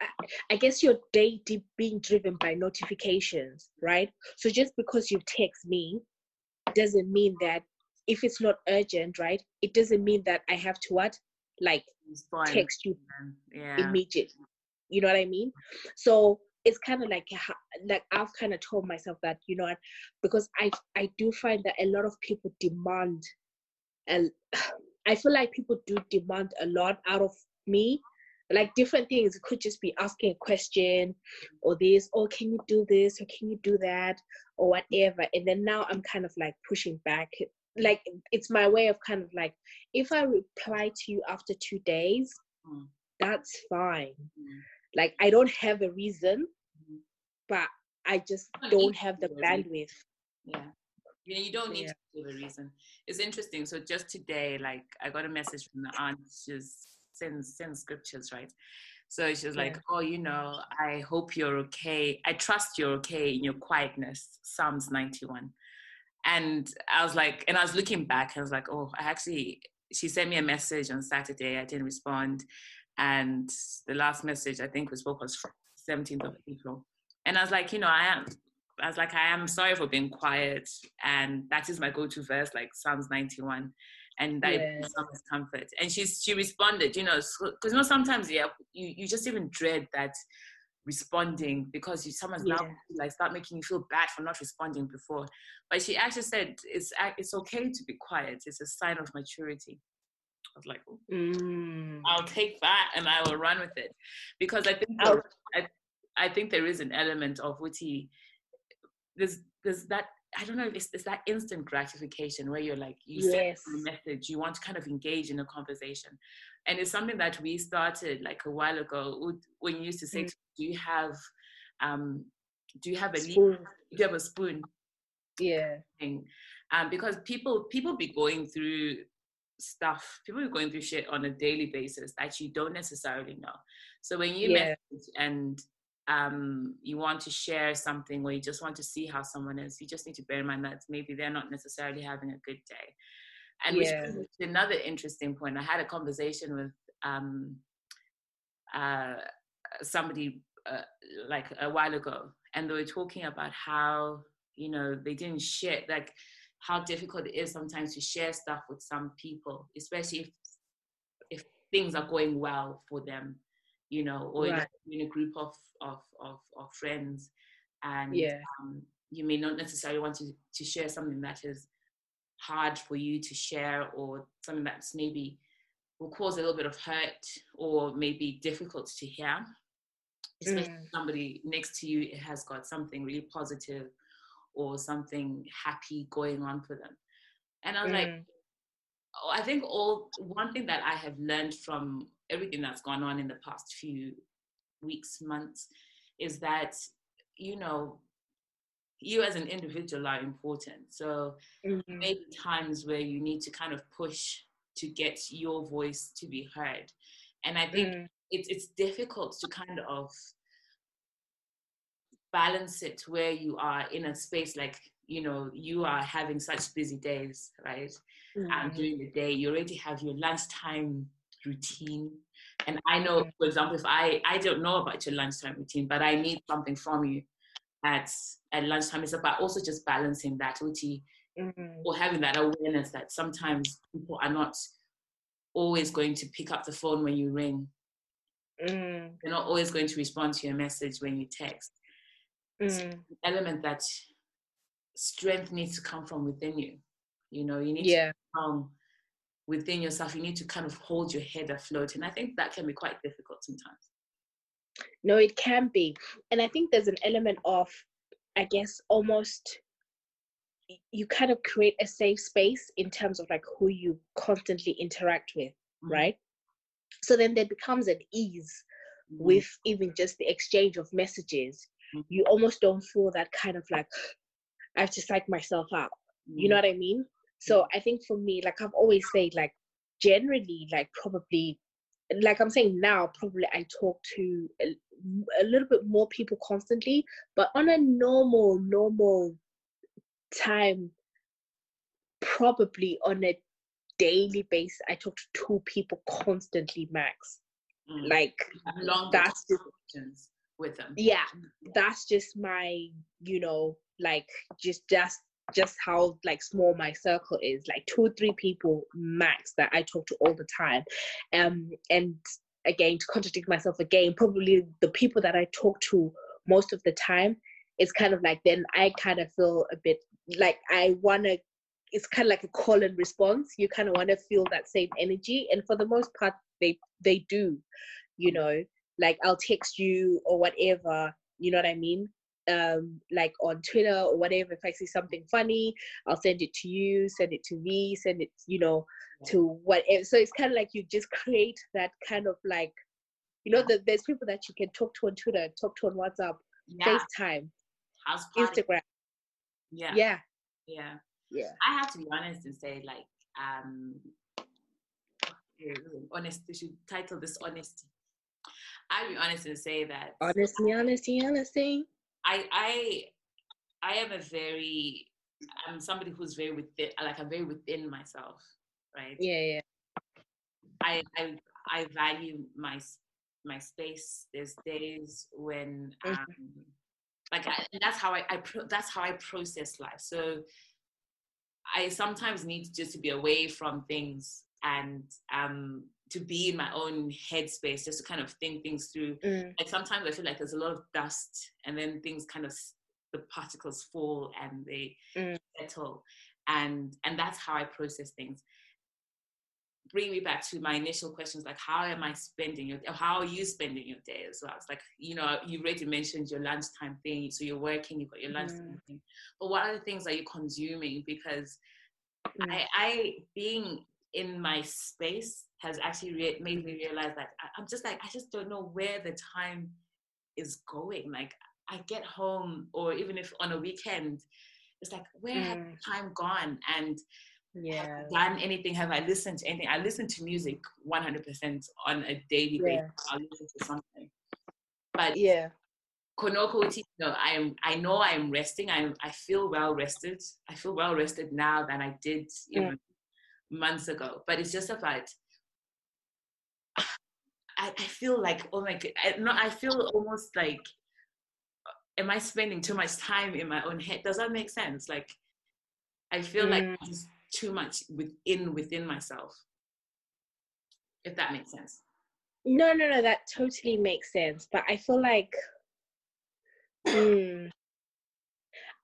I- I guess your day deep being driven by notifications, right? So just because you text me doesn't mean that if it's not urgent, right? It doesn't mean that I have to what? Like text you. Yeah. immediate. You know what I mean? So it's kind of like like I've kind of told myself that you know because I I do find that a lot of people demand, and [sighs] I feel like people do demand a lot out of me, like different things. It could just be asking a question, or this, or can you do this, or can you do that, or whatever. And then now I'm kind of like pushing back. Like it's my way of kind of like if I reply to you after two days, Mm. that's fine. Mm. Like I don't have a reason, Mhm. but I just don't have the to have a reason. bandwidth. Yeah. Yeah, you don't need Yeah. to give a reason. It's interesting. So just today, like I got a message from the aunt. She's sends sends scriptures, right? So she was like, "Oh, you know, I hope you're okay. I trust you're okay in your quietness." Psalms 91. And I was like, and I was looking back, I was like, "Oh, I actually." She sent me a message on Saturday. I didn't respond, and the last message I think we spoke was 17th of April. And I was like, you know, I am I was like, I am sorry for being quiet. And that is my go-to verse, like Psalms 91. And that Yeah. is some comfort. And she's she responded, you know, because you know, sometimes yeah, you, you just even dread that responding because you someone's now like start making you feel bad for not responding before. But she actually said it's it's okay to be quiet. It's a sign of maturity. I was like, "Oh, Mm. I'll take that and I will run with it because I think I'll- I, I think there is an element of witty. There's there's that I don't know it's, it's that instant gratification where you're like you send a message you want to kind of engage in a conversation, and it's something that we started like a while ago when you used to say Mm. Do you have um do you have a leaf? Spoon. do you have a spoon Yeah. thing um, because people people be going through stuff people be going through shit on a daily basis that you don't necessarily know so when you Yeah. message and um, you want to share something or you just want to see how someone is you just need to bear in mind that maybe they're not necessarily having a good day and which Yeah. me to another interesting point i had a conversation with um, uh, somebody uh, like a while ago and they were talking about how you know they didn't share like how difficult it is sometimes to share stuff with some people especially if if things are going well for them you know or Right. in a group of of of, of friends and Yeah. um, you may not necessarily want to, to share something that is hard for you to share or something that's maybe will cause a little bit of hurt or maybe difficult to hear especially Mm. if somebody next to you has got something really positive or something happy going on for them and i was like Mm. oh, I think all one thing that I have learned from everything that's gone on in the past few weeks, months, is that you know you as an individual are important. So Mhm. maybe times where you need to kind of push to get your voice to be heard, and I think Mm. It's it's difficult to kind of balance it where you are in a space like you know you are having such busy days right? Mm-hmm. and during the day. You already have your lunchtime routine. And i know for example if i i don't know about your lunchtime routine but i need something from you at at lunchtime it's about also just balancing that routine Mhm. or having that awareness that sometimes people are not always going to pick up the phone when you ring Mm, they're not always going to respond to your message when you text mm. element that strength needs to come from within you you know you need Yeah. to come within yourself you need to kind of hold your head afloat and i think that can be quite difficult sometimes No, it can be. And I think there's an element of, I guess, almost you kind of create a safe space in terms of like who you constantly interact with, Mhm. right? So then there becomes an ease Mhm. with even just the exchange of messages. Mhm. You almost don't feel that kind of like, [gasps] I have to psych myself out. You know what I mean? So I think for me, like I've always said, like generally, like probably, like I'm saying now, probably I talk to a, a little bit more people constantly, but on a normal, normal time, probably on a daily basis, I talk to two people constantly max. Mm. Like long that's just with them yeah that's just my you know like just just just how like small my circle is like two or three people max that i talk to all the time um and again to contradict myself again probably the people that i talk to most of the time it's kind of like then i kind of feel a bit like i want to it's kind of like a call and response you kind of want to feel that same energy and for the most part they they do you know like I'll text you or whatever, you know what I mean? Um, like on Twitter or whatever, if I see something funny, I'll send it to you, send it to me, send it, you know, to whatever. So it's kind of like you just [laughs] create that kind of like, you know, the, there's people that you can talk to on Twitter, talk to on WhatsApp, yeah FaceTime. Instagram. yeah Yeah, yeah yeah. i have to be honest and say like um honest we should title this honesty i'll be honest and say that Honesty, honesty, honesty. I I I am a very I'm somebody who's very within like I'm very within myself, right? Yeah, yeah. I I I value my my space. There's days when Mhm. um like I, and that's how I, I pro- that's how I process life. So I sometimes need just to be away from things and um to be in my own headspace just to kind of think things through Mm, like sometimes I feel like there's a lot of dust and then things kind of the particles fall and they Mm. settle and and that's how I process things. Bring me back to my initial questions like how am I spending your how are you spending your day as well? It's like you know you already mentioned your lunchtime thing, so you're working, you've got your lunchtime Mm. thing, but what other things are you're consuming? Because mm. I, I being in my space has actually re- made me realize that I, I'm just like I just don't know where the time is going. Like I get home, or even if on a weekend, it's like where has Mm. time gone? And Yeah. I done anything? Have I listened to anything? I listen to music 100% on a daily Yeah. basis. I'll listen to something. But Yeah. Konoko Uti, no, I am. I know I am resting. I I feel well rested. I feel well rested now than I did even months ago. But it's just about. I, I feel like oh my god. I, no, I feel almost like. Am I spending too much time in my own head? Does that make sense? Like, I feel like Mm. just too much within within myself. If that makes sense. No, no, no, that totally makes sense. But I feel like, hmm,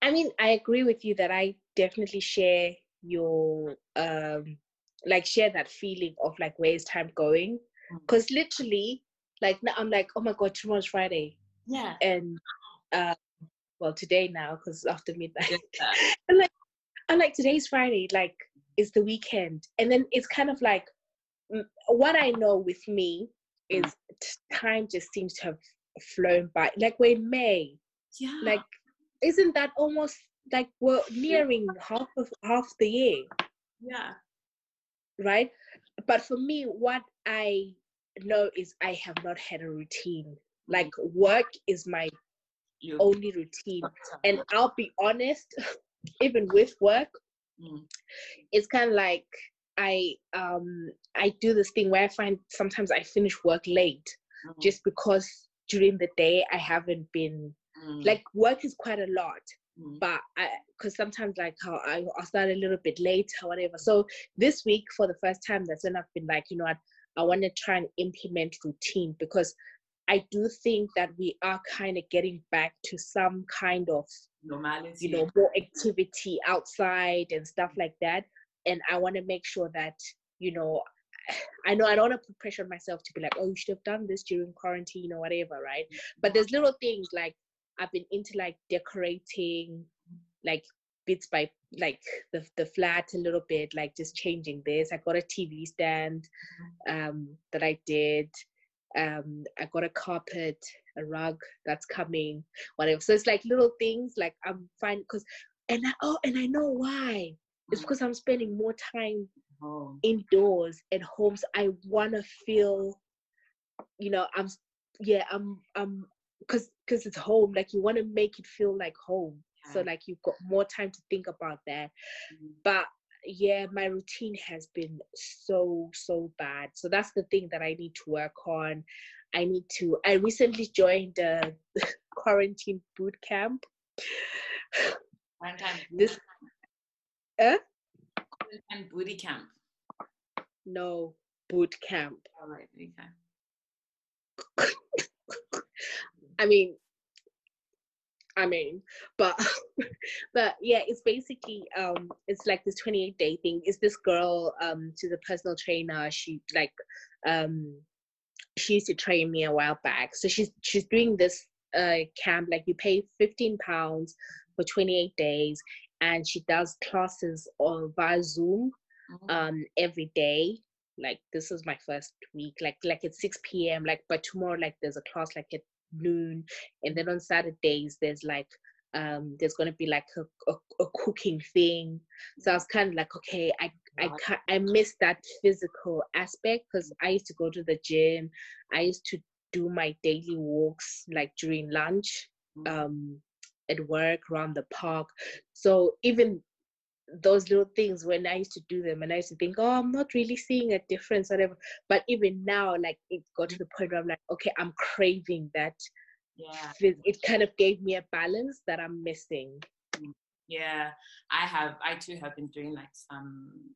I mean, I agree with you that I definitely share your, um, like, share that feeling of like, where's time going? Mm. Because literally, like, now I'm like, oh my God, tomorrow's Friday. Yeah. And, uh, well, today now, because after midnight. Just [laughs] that. I'm like, today's Friday, like, it's the weekend. And then it's kind of like, mm, what I know with me is time just seems to have flown by. Like, we're in May. yeah. Like, isn't that almost like we're nearing half of half the year, yeah. right? But for me, what I know is I have not had a routine. Like, work is my You only routine. And I'll be honest, [laughs] even with work, Mm. it's kind of like I um I do this thing where I find sometimes I finish work late Mm, just because during the day I haven't been mm, like work is quite a lot mm, but I because sometimes like how I I start a little bit late or whatever. So this week for the first time that's when I've been like, you know what, I want to try and implement routine because I do think that we are kind of getting back to some kind of normality. you know more activity outside and stuff like that. And I want to make sure that you know. [sighs] I know I don't want to put pressure on myself to be like, oh, you should have done this during quarantine or whatever, right? But there's little things like I've been into like decorating, like bits by like the the flat a little bit, like just changing this. I got a TV stand um that I did. Um I got a carpet, a rug that's coming, whatever. So it's like little things like I'm fine because and I oh and I know why. It's Mm. because I'm spending more time Oh, indoors at home so i want to feel you know i'm yeah i'm i'm because because it's home. Like you want to make it feel like home. So like you've got more time to think about that. Mm, but yeah my routine has been so so bad. So that's the thing that i need to work on i need to i recently joined a [laughs] quarantine boot camp one time This- Eh? and booty camp. no boot camp All right, okay. [laughs] I mean, I mean, but [laughs] but yeah, it's basically um, it's like this 28 day thing. It's this girl um, she's a personal trainer. She like um, she used to train me a while back. So she's she's doing this uh camp. Like you pay 15 pounds for 28 days, and she does classes on via Zoom Mhm. um every day like this is my first week like like at 6 p.m like but tomorrow like there's a class like at noon and then on saturdays there's like um there's gonna be like a, a, a cooking thing so i was kind of like okay i i Wow. ca- i miss that physical aspect because i used to go to the gym i used to do my daily walks like during lunch Mhm. um at work around the park so even those little things when I used to do them and I used to think, oh, I'm not really seeing a difference, whatever. But even now, like it got to the point where I'm like, okay, I'm craving that. yeah. It kind of gave me a balance that I'm missing. Yeah, I have. I too have been doing like some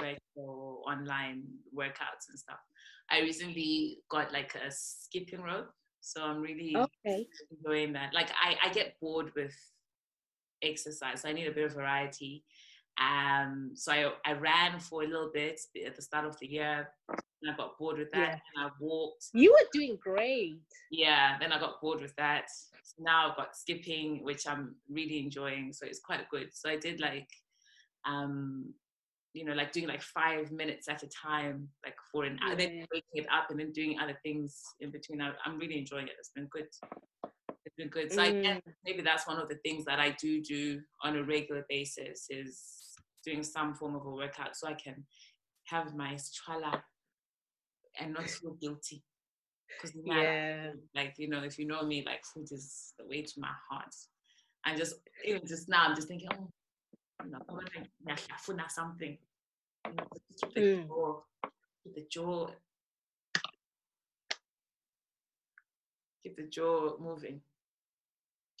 virtual online workouts and stuff. I recently got like a skipping rope, so I'm really Okay. enjoying that. Like I, I get bored with exercise. So I need a bit of variety. Um, so I, I ran for a little bit at the start of the year. And I got bored with that, Yeah. and I walked. You were doing great. Yeah, then I got bored with that. So now I've got skipping, which I'm really enjoying. So it's quite good. So I did like, um, you know, like doing like five minutes at a time, like for an hour, and then Yeah. waking it up and then doing other things in between. I, I'm really enjoying it. It's been good. It's been good. So I guess Mm. maybe that's one of the things that I do do on a regular basis is doing some form of a workout so I can have my strala and not feel guilty. Because Yeah. like you know, if you know me, like food is the way to my heart. And just even just now, I'm just thinking, oh, you know, I want to like food or something. You know, just the Mm. jaw, keep the jaw, keep the jaw moving.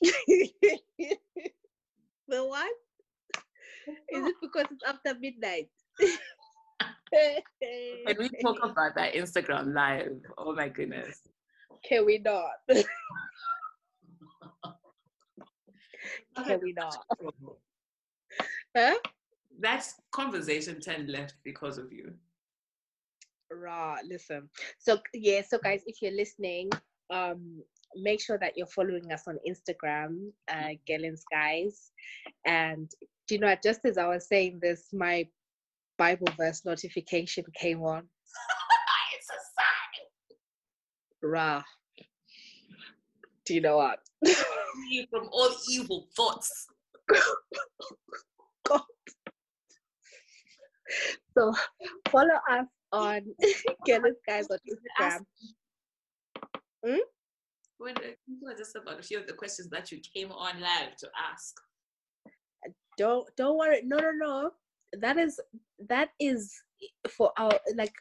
[laughs] the what? Is it because it's after midnight? [laughs] Can we talk about that Instagram live? Oh my goodness. Can we not? [laughs] Can we not? Huh? That conversation turned left because of you. Right, listen. So yeah, so guys, if you're listening, um, make sure that you're following us on Instagram, uh, Girl In Skies, and do you know, what, just as I was saying this, my Bible verse notification came on. [laughs] it's a sign. Rah. Do you know what? From all evil thoughts. [laughs] So follow us on [laughs] Girl In Skies on Instagram. When uh, people are just about a few of the questions that you came on live to ask. don't don't worry. No no no. That is that is for our like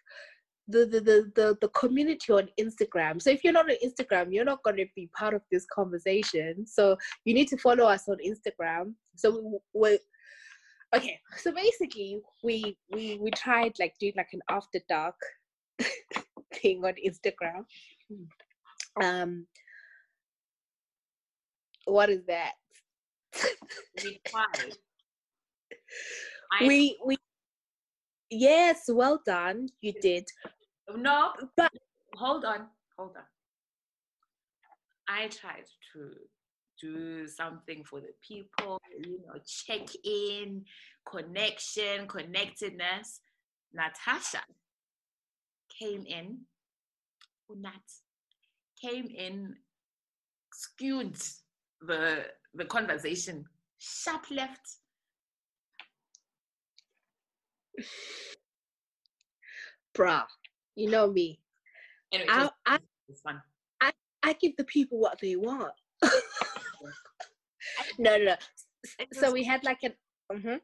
the the the the, the community on instagram. So if you're not on instagram you're not going to be part of this conversation. So you need to follow us on instagram. So we okay so basically we we we tried like doing like an after dark [laughs] thing on instagram. Um what is that? We tried. [laughs] We we yes well done you did. No, But- hold on, hold on. I tried to do something for the people, you know, check in, connection, connectedness. Natasha came in, Nat came in, skewed the the conversation, sharp left. bruh you know me Anyway, I, I fun. i give the people what they want no no no so we had like an Mm-hmm.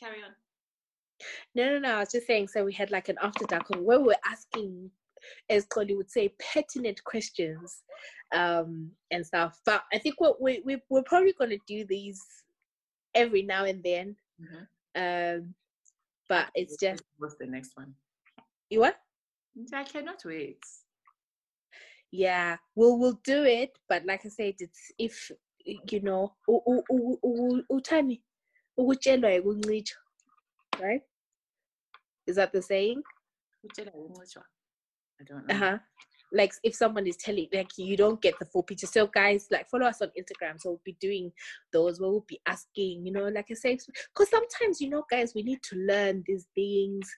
carry on. no no no i was just saying so we had like an after dark one where we we're asking as Cody would say pertinent questions um and stuff but i think what we, we we're probably going to do these every now and then Mhm. um but it's just What's the next one? you what I cannot wait. Yeah we'll we'll do it but like i said it's if you know uthani ukutshelwa right? Is that the saying. I don't know. uh-huh. Like if someone is telling like you don't get the full picture. So guys like follow us on instagram. So we'll be doing those. Where we'll be asking you know like i say because sometimes you know guys we need to learn these things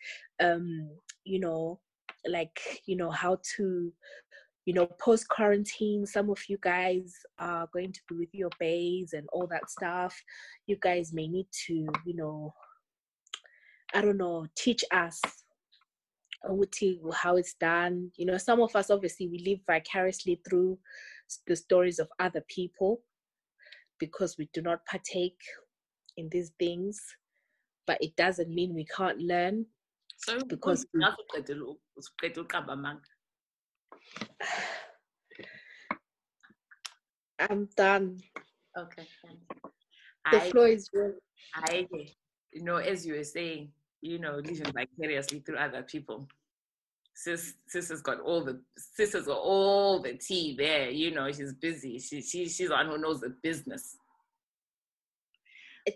um you know like you know how to you know post quarantine some of you guys are going to be with your bays and all that stuff you guys may need to you know i don't know teach us how it's done. You know, some of us obviously we live vicariously through the stories of other people because we do not partake in these things. But it doesn't mean we can't learn. So Because I'm done. Okay. The I, floor is yours. I, you know, as you were saying, you know, living vicariously through other people. Sis, sis has got all the sis has got all the tea there. You know, she's busy. She, she she's the one who knows the business.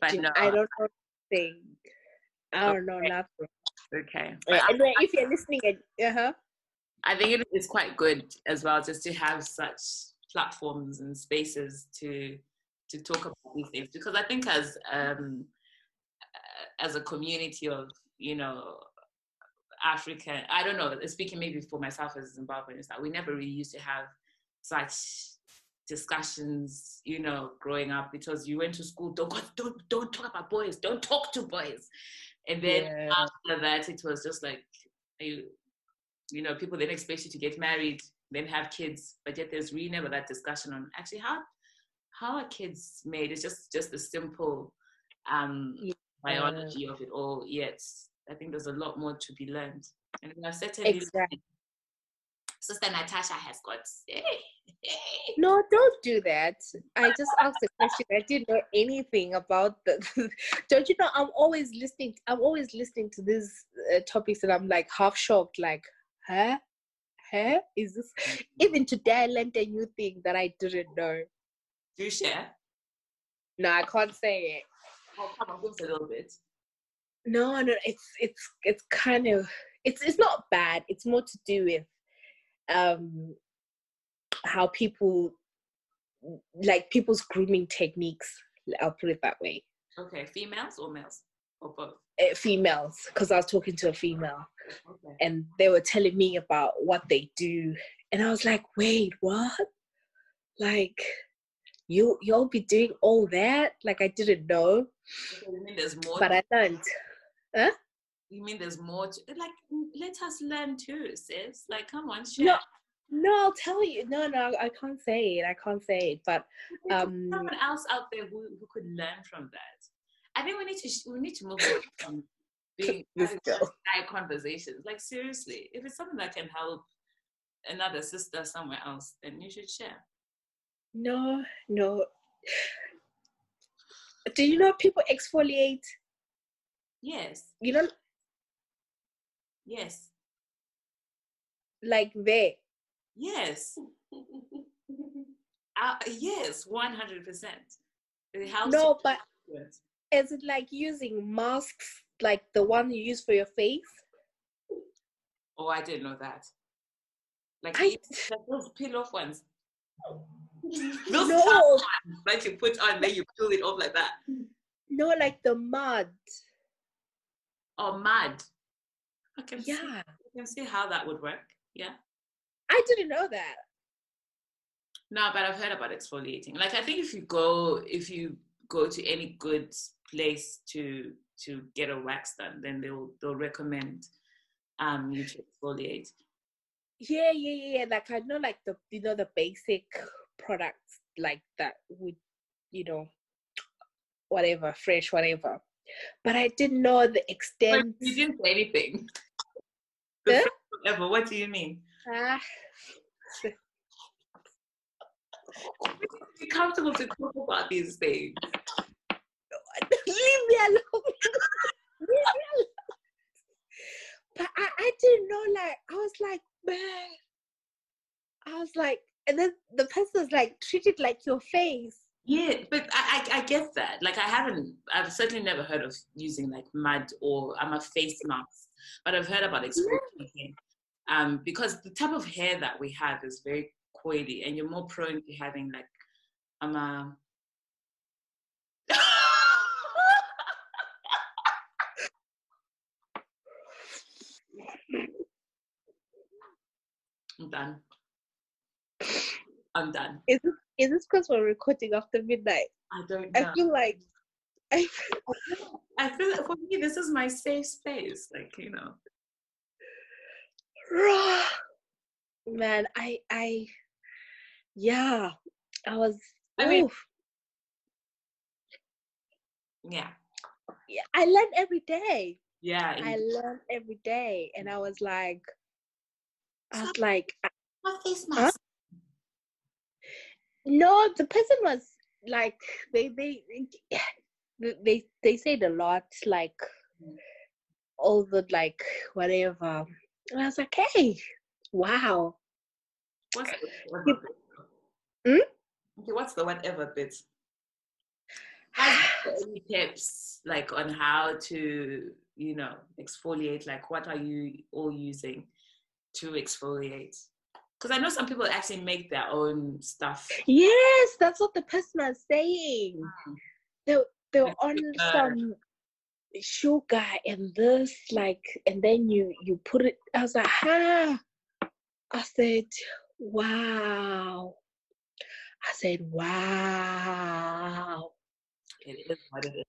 But no. I don't know thing. I don't know nothing. Okay. Yeah, But I- and then if you're listening, uh huh. I think it is quite good as well just to have such platforms and spaces to to talk about these things because I think as um, as a community of you know African, I don't know, speaking maybe for myself as a Zimbabwean, is that we never really used to have such discussions, you know, growing up because you went to school, don't go- don't don't talk about boys, don't talk to boys, and then Yeah. after that it was just like you you know people then expect you to get married then have kids but yet there's really never that discussion on actually how how are kids made it's just just the simple um Yeah. biology of it all yet i think there's a lot more to be learned and are certainly Exactly. sister natasha has got No, don't do that. I just asked a question. I didn't know anything about the. don't you know? I'm always listening. I'm always listening to these uh, topics, and I'm like half shocked. Like, huh? Huh? Is this even today? I learned a new thing that I didn't know. do you share No, I can't say it. oh come on give us a little bit No, no, it's it's it's kind of it's it's not bad. It's more to do with um how people like people's grooming techniques. I'll put it that way. okay females or males or both uh, females because I was talking to a female okay and they were telling me about what they do and I was like, wait, what? Like you you'll be doing all that? Like I didn't know, you mean there's more but I learned. you mean there's more to like let us learn too sis like come on share No, No, I'll tell you. No, no, I can't say it. I can't say it. But um, someone else out there who, who could learn from that. I think we need to we need to move on [coughs] from being [laughs] This having girl. [laughs] such side conversations. Like seriously, if it's something that can help another sister somewhere else, then you should share. no, no. Do you know people exfoliate? Yes, You know, yes, like they. yes, [laughs] uh, yes, one hundred percent. It helps. No, but Yes. Is it like using masks, like the one you use for your face? Oh, I didn't know that. Like I- those peel off ones. [laughs] Those No, ones that you put on, then you peel it off like that. no, like the mud. Oh, mud. I can see, Yeah, I can see how that would work. Yeah. I didn't know that. No, but I've heard about exfoliating. Like I think if you go if you go to any good place to to get a wax done, then they'll they'll recommend um you to exfoliate. Yeah, yeah, yeah. Like I know, like the you know the basic products like that would, you know, whatever fresh, whatever. But I didn't know the But extent. you didn't say anything. Huh? Whatever. What do you mean? Ah, Be comfortable to talk about these things. [laughs] leave me alone. [laughs] leave me alone. But I, I didn't know. Like I was like, man. I was like, and then the person's like, treat it like your face. Yeah, but I, I I get that. Like I haven't, I've certainly never heard of using like mud or I'm a face mask, but I've heard about exfoliating. Um, because the type of hair that we have is very coily, and you're more prone to having like um a. I'm done. I'm done. Is this is this because we're recording after midnight? I don't I feel like I I feel like for me, this is my safe space. Like, you know. [sighs] man, I I yeah, I was I mean- oof. Yeah. yeah, I learn every day. Yeah. I learn every day, and I was like, I was like, My face Huh? no, the person was like, they they they they said a lot, like all the like whatever. And I was like, hey, wow. What's the whatever Hmm? Okay, what's the whatever bit? Have [sighs] any tips like on how to, you know, exfoliate? Like, what are you all using to exfoliate? Because I know some people actually make their own stuff. Yes, that's what the person was saying. They they're on some sugar and this like, and then you you put it. I was like, ah. I said, wow. I said, wow. It is what it is.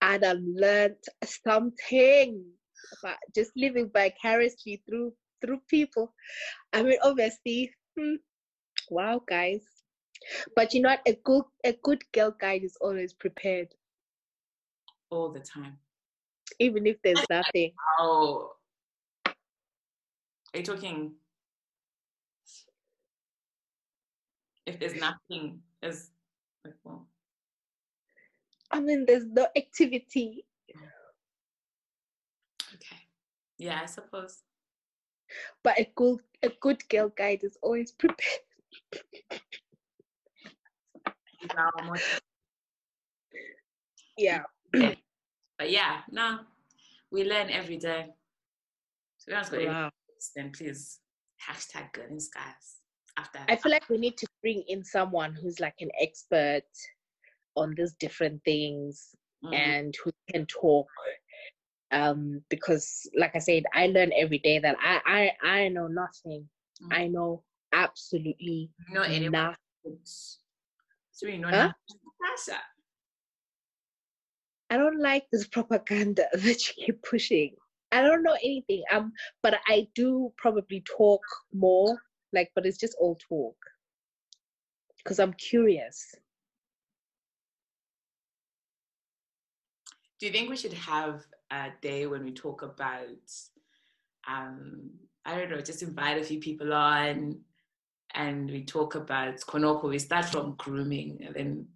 I done learned something about just living vicariously through through people. I mean, obviously, hmm, wow, guys. But you know what? A good a good girl guide is always prepared, All the time. even if there's nothing. Oh. Are you talking? If there's nothing, is like, well, I mean, there's no activity. okay. Yeah, I suppose. But a good a good girl guide is always prepared. Is our motto. Yeah. But yeah, no, we learn every day. So if you guys got Wow. then please hashtag Girl In Skies. After I feel like we need to bring in someone who's like an expert on these different things Mhm. and who can talk um because like i said i learn every day that i i i know nothing Mhm. i know absolutely not nothing so you know Huh? I don't like this propaganda [laughs] that you keep pushing i don't know anything um but i do probably talk more like, but it's just all talk. Because I'm curious. Do you think we should have a day when we talk about, um, I don't know, just invite a few people on and we talk about Konoko. We start from grooming and then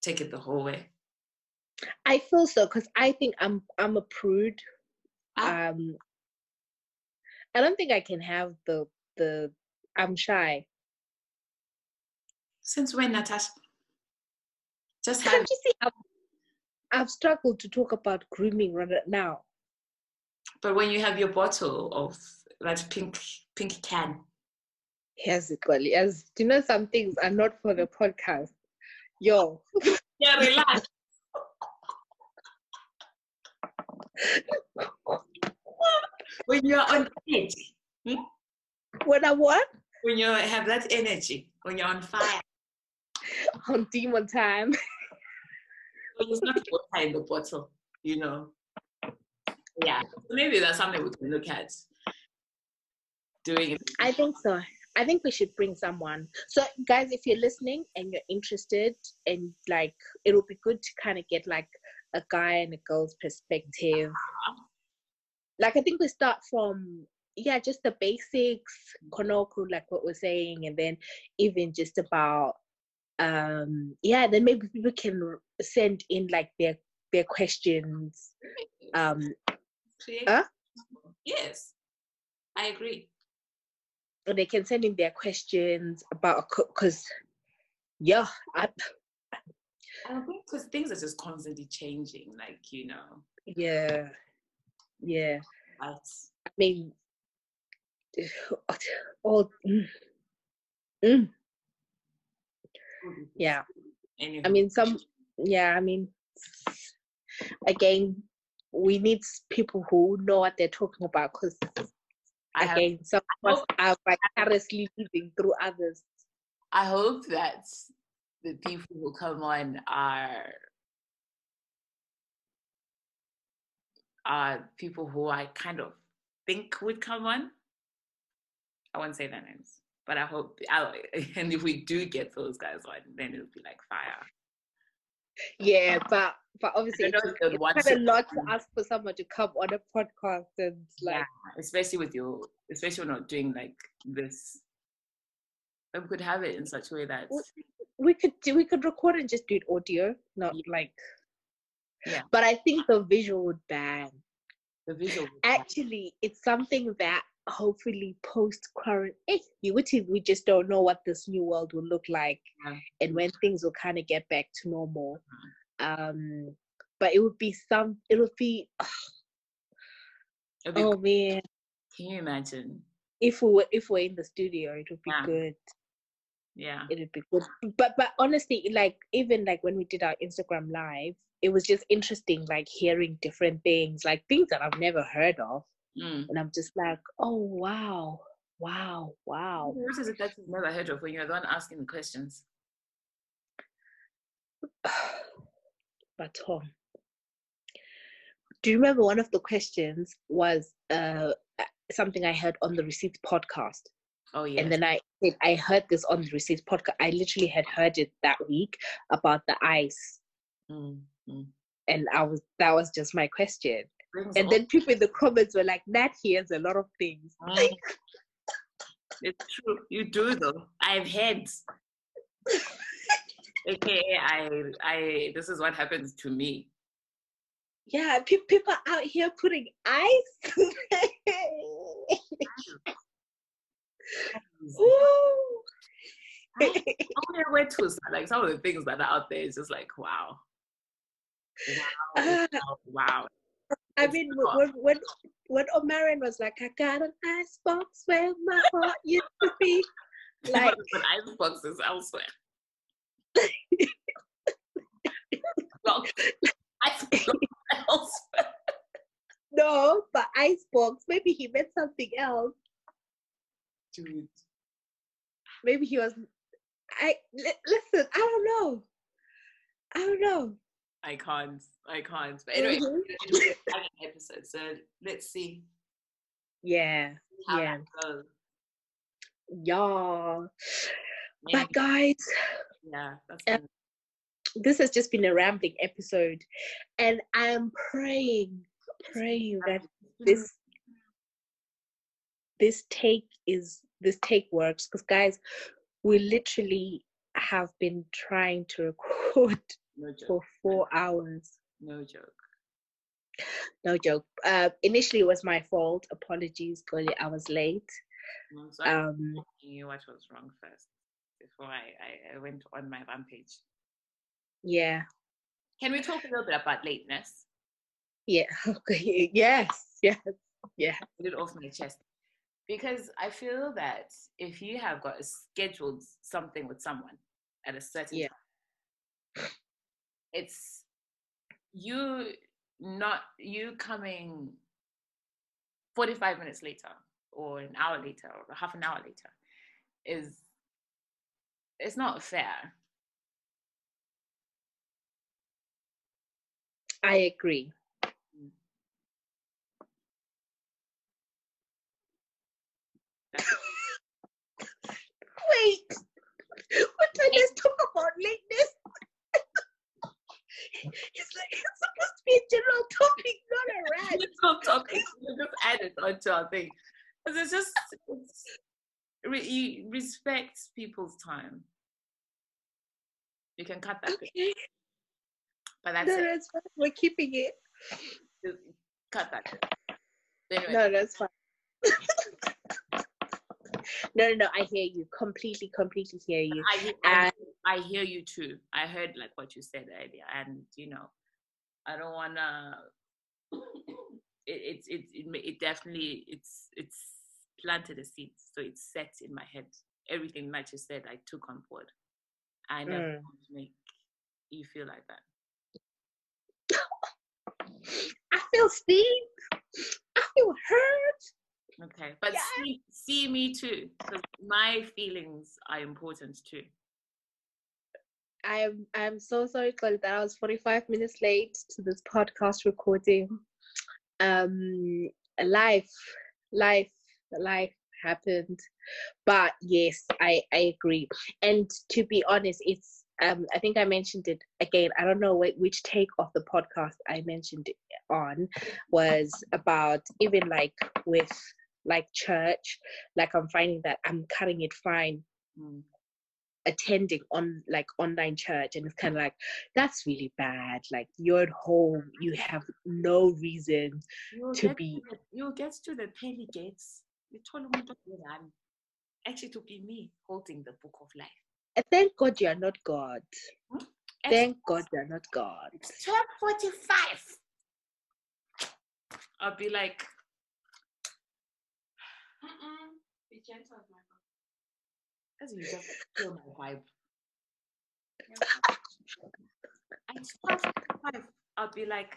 take it the whole way. I feel so because I think I'm I'm a prude. Ah. Um, I don't think I can have the the. I'm shy. Since when, Natasha? Just Can't have you see? I've, struggled to talk about grooming right now. but when you have your bottle of that pink pink can. Yes, equally. Yes, do you know some things are not for the podcast? Yo, [laughs] Yeah, relax. [laughs] when you're on edge, hmm? when I what when you have that energy, when you're on fire, on demon time. [laughs] it's not water in the bottle, you know. Yeah, maybe that's something we can look at doing. it. I think so. I think we should bring someone. So, guys, if you're listening and you're interested, and like, it'll be good to kind of get like a guy and a girl's perspective. Like, I think we start from yeah, just the basics, Konoku, like what we're saying, and then even just about um yeah, then maybe people can send in like their their questions. Um, Huh? Yes, I agree. or they can send in their questions about because yeah, I, I think because things are just constantly changing, like you know, yeah, yeah. but I mean, [sighs] all mm, mm, yeah. I mean, some yeah. I mean, again, we need people who know what they're talking about because again, some of us are vicariously living through others. I hope that the people who come on are are people who I kind of think would come on. I won't say their names, but I hope. I, [laughs] and if we do get those guys on, then it'll be like fire. Yeah, but but obviously, it's, it's of to. lot to [laughs] ask for someone to come on a podcast and like. yeah, especially with your, especially when not doing like this. We could have it in such a way that we could do we could record and just do it audio, not Yeah. like Yeah. But I think the visual would ban. the visual. Actually, it's something that hopefully post current eh, you would we just don't know what this new world will look like Yeah. and when things will kind of get back to normal. Um but it would be some it would be it'd [sighs] be- oh man Can you imagine? if we were if we're in the studio it would be Yeah. good Yeah. it would be good but but honestly like even like when we did our instagram live it was just interesting like hearing different things like things that i've never heard of Mm. and i'm just like oh wow wow wow What is it that you've never heard of when you're the one asking the questions? [sighs] but Tom, do you remember one of the questions was uh something i heard on the receipts podcast Oh yeah. and then I said I heard this on the Receipts podcast. I literally had heard it that week about the ice, Mm, mm. and I was that was just my question. And then people in the comments were like, "Nat hears a lot of things." Mm. it's true. You do though. I've had. AKA, [laughs] I, I. This is what happens to me. Yeah, pe- people out here putting ice. [laughs] Ooh. Oh way to? Like some of the things that are out there is just like wow. Wow, wow, wow. I mean, when when when Omarion was like, "I got an icebox where my heart used to be," [laughs] like but ice boxes elsewhere. [laughs] ice [laughs] elsewhere. no, but icebox. Maybe he meant something else. Dude. maybe he was i listen i don't know i don't know I can't. I can't. But anyway, Mhm. it'll be a fun episode. So let's see yeah Yeah. goes. Yeah. But guys, yeah, that's Uh, this has just been a rambling episode, and I'm praying, praying that this this take is this take works because guys, we literally have been trying to [laughs] record no joke, for four hours. no joke. No joke. Uh, initially, it was my fault. Apologies, Xolie. I was late. I'm sorry Um, I knew what was wrong first before I, I, I went on my rampage. yeah, Can we talk a little bit about lateness? yeah. [laughs] Okay. Yes, yes, yeah. Get it off my chest. Because I feel that if you have got a scheduled something with someone at a certain Yeah. time, it's you not you coming 45 minutes later or an hour later or half an hour later is it's not fair. I agree. [coughs] Wait, what time let's talk about lateness? It's like it's supposed to be a general topic, not a [laughs] rant. Go topic. [laughs] We'll just add it onto our thing. Because it's just it's, re, you respect people's time. You can cut that, bit, Okay, but that's no, it. that's fine. We're keeping it. Cut that. Anyway, No, that's fine. [laughs] no, no, no. I hear you completely, completely. Hear you. I, I, And I hear you too. I heard like what you said earlier, and you know, I don't wanna. It it it it, it definitely it's it's planted a seed, so it's set in my head. Everything that you said, I took on board. I never Mm. want to make you feel like that. [laughs] I feel seen. I feel heard. Okay, but Yeah. see, see me too, because my feelings are important too. I'm I'm so sorry, Xolie, that I was 45 minutes late to this podcast recording. Um, life, life, life happened, but yes, I I agree. And to be honest, it's um I think I mentioned it again. I don't know whi- which take of the podcast I mentioned on was about even like with like church, like I'm finding that I'm cutting it fine Mm. attending on like online church and it's kind of like that's really bad like you're at home you have no reason You'll to be the, you'll get to the pearly gates. Lithola umuntu ongubani. Actually, to be me holding the book of life. and thank god you're not god It's thank god you're not god twelve forty-five. I'll be like, Mm-mm. Be gentle with my book. as you just kill my vibe. At twelve forty-five, I'll be like,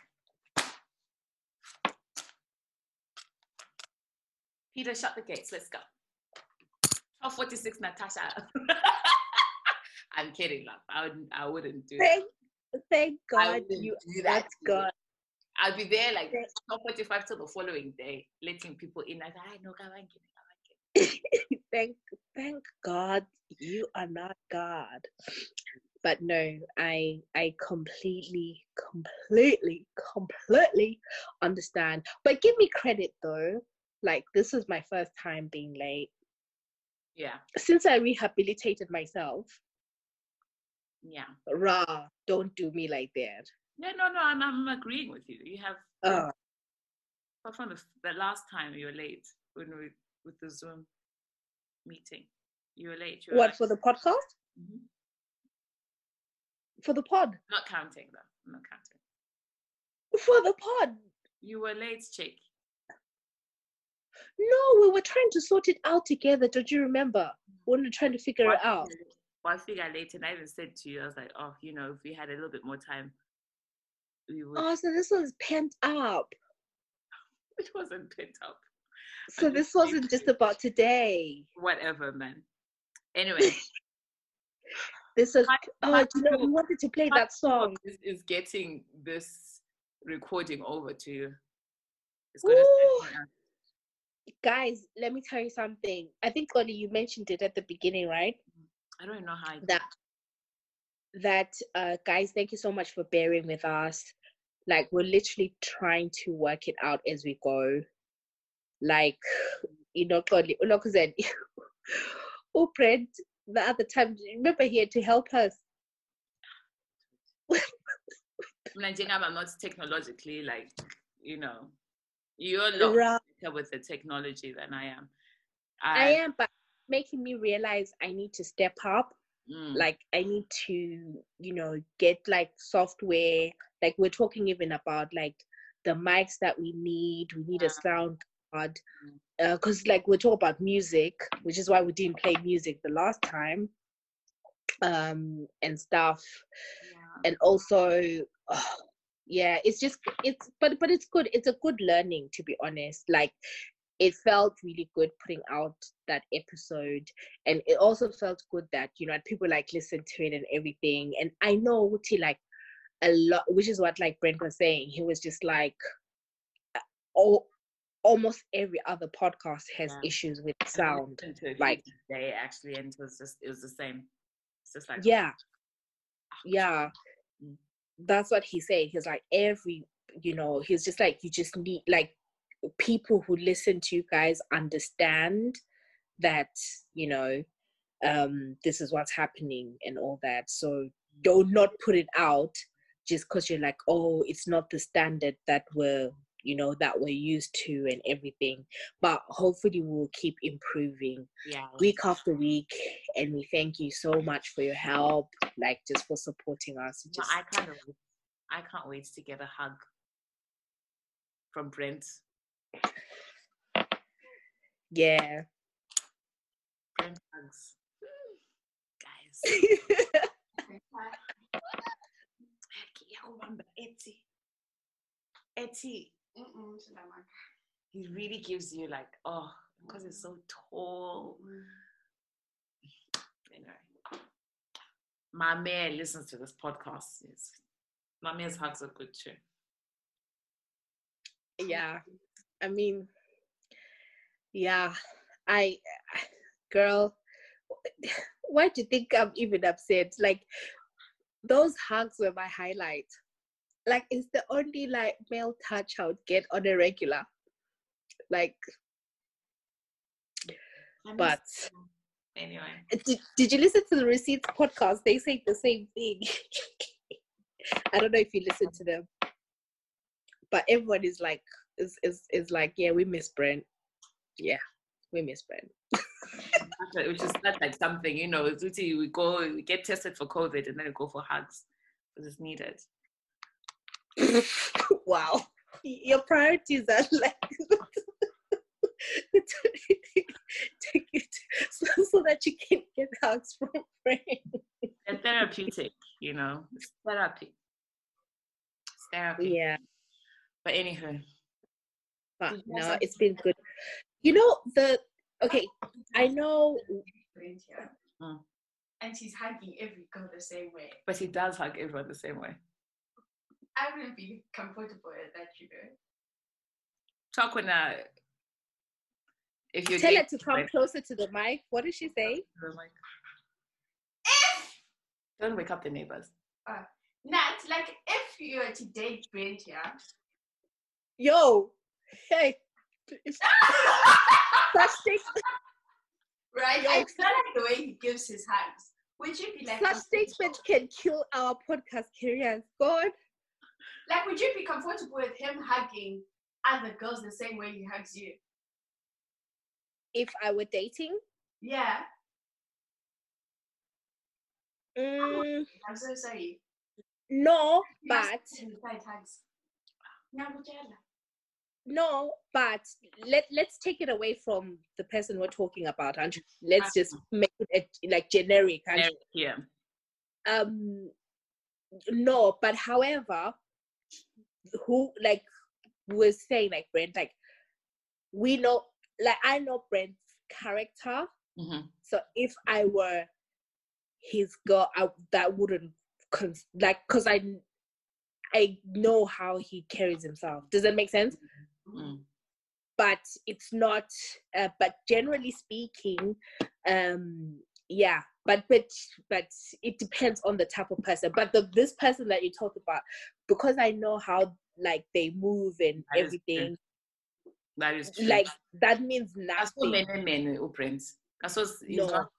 Peter, shut the gates. Let's go. Twelve forty-six, Natasha. [laughs] I'm kidding, love. I wouldn't. I wouldn't do that. thank thank god you do that that's to you. god I'll be there like Thank- 12:45 till the following day, letting people in. Like, I know, come on, come on. thank thank god you are not god. But no i i completely completely completely understand. But give me credit though. Like this is my first time being late. Yeah, since i rehabilitated myself yeah. rah don't do me like that Yeah, no, no, I'm, I'm agreeing with you. You have, uh, apart from the, the last time you were late when we with the Zoom meeting, you were late. You were what like- for the podcast Mhm. for the pod Not counting though. I'm not counting. for the pod You were late, chick. no we were trying to sort it out together don't you remember when we were trying to figure it out Well, I figured late, and I even said to you, I was like, oh, you know, if we had a little bit more time, we would. oh so this was pent up [laughs] It wasn't pent up. So this wasn't just about today. Whatever, man. Anyway, [laughs] This is. Oh, my do you know, we wanted to play that song. is, is getting this recording over to you. It's gonna Ooh. set me up. guys, let me tell you something. I think Connie, you mentioned it at the beginning, right? Mm. I don't know how I That that uh guys, thank you so much for bearing with us. Like we're literally trying to work it out as we go. Like, [sighs] you know, look said [laughs] oh Brent the other time, remember he had to help us. [laughs] I'm not technologically like, you know, you're a lot Right. better with the technology than I am. I am, but making me realize I need to step up. Mm, Like I need to, you know, get like software. Like we're talking even about like the mics that we need. We need a sound card. Because like we're talking about music, which is why we didn't play music the last time. Um and stuff. yeah. And also yeah, it's just it's but but it's good. It's a good learning to be honest. Like it felt really good putting out that episode and it also felt good that you know people like listened to it and everything and i know Uti, like a lot which is what like brent was saying he was just like all almost every other podcast has Yeah. issues with sound listened to it like- they actually, and it was just it was the same. It's just like yeah yeah Mm. that's what he said he's like every you know he's just like you just need like people who listen to you guys understand that you know um this is what's happening and all that so don't not put it out just because you're like oh it's not the standard that we're you know that we're used to and everything but hopefully we'll keep improving yeah. week after week and we thank you so much for your help like just for supporting us just I can't. I can't wait to get a hug from Brent. Yeah hugs. Guys. He really gives you like, oh, because he's so tall. Anyway. My man listens to this podcast. Yes. My man's hugs are good too. yeah i mean yeah i [sighs] girl [sighs] why do you think i'm even upset? Like those hugs were my highlight. Like it's the only like male touch i would get on a regular. Like but anyway, eh, did, did you listen to the receipts podcast? They say the same thing. [laughs] I don't know if you listen to them. But everyone is like is is, is like yeah we miss brent yeah we miss Actually, which is not like something, you know, we go, we get tested for COVID and then we go for hugs. Because it's needed. [laughs] wow. Your priorities are [laughs] like [laughs] take it so, so that you can get hugs from friends. They're therapeutic, you know, it's therapy. It's therapy. yeah. But anywho, but Did you have no it's been good you know the okay i know Mm. And she's hugging every girl the same way. but he does hug everyone the same way. I wouldn't be comfortable with that, you know. Talk when uh, if you tell her to come closer to the mic what did she say Like, don't wake up the neighbors. Nat, like if you were to date Brent, yeah. yo hey things [laughs] right? I feel like the way he gives his hugs. Would you be like such statements can kill our podcast careers god like would you be comfortable with him hugging other girls the same way he hugs you? if i were dating Yeah. mm, I'm so sorry. no but give him tight hugs. Nyakutshela. No but let let's take it away from the person we're talking about and let's just make it like generic and Yeah. um no but however who like was saying like brent like we know like i know brent's character. Hmm so if i were his girl I, that wouldn't cons- like because i i know how he carries himself. Does that make sense Mm. but it's not. Uh, but generally speaking, um, yeah. But but but it depends on the type of person. But the this person that you talked about, because I know how like they move and That is everything, That is true. like that means nothing. many men who prince. That's what No. not,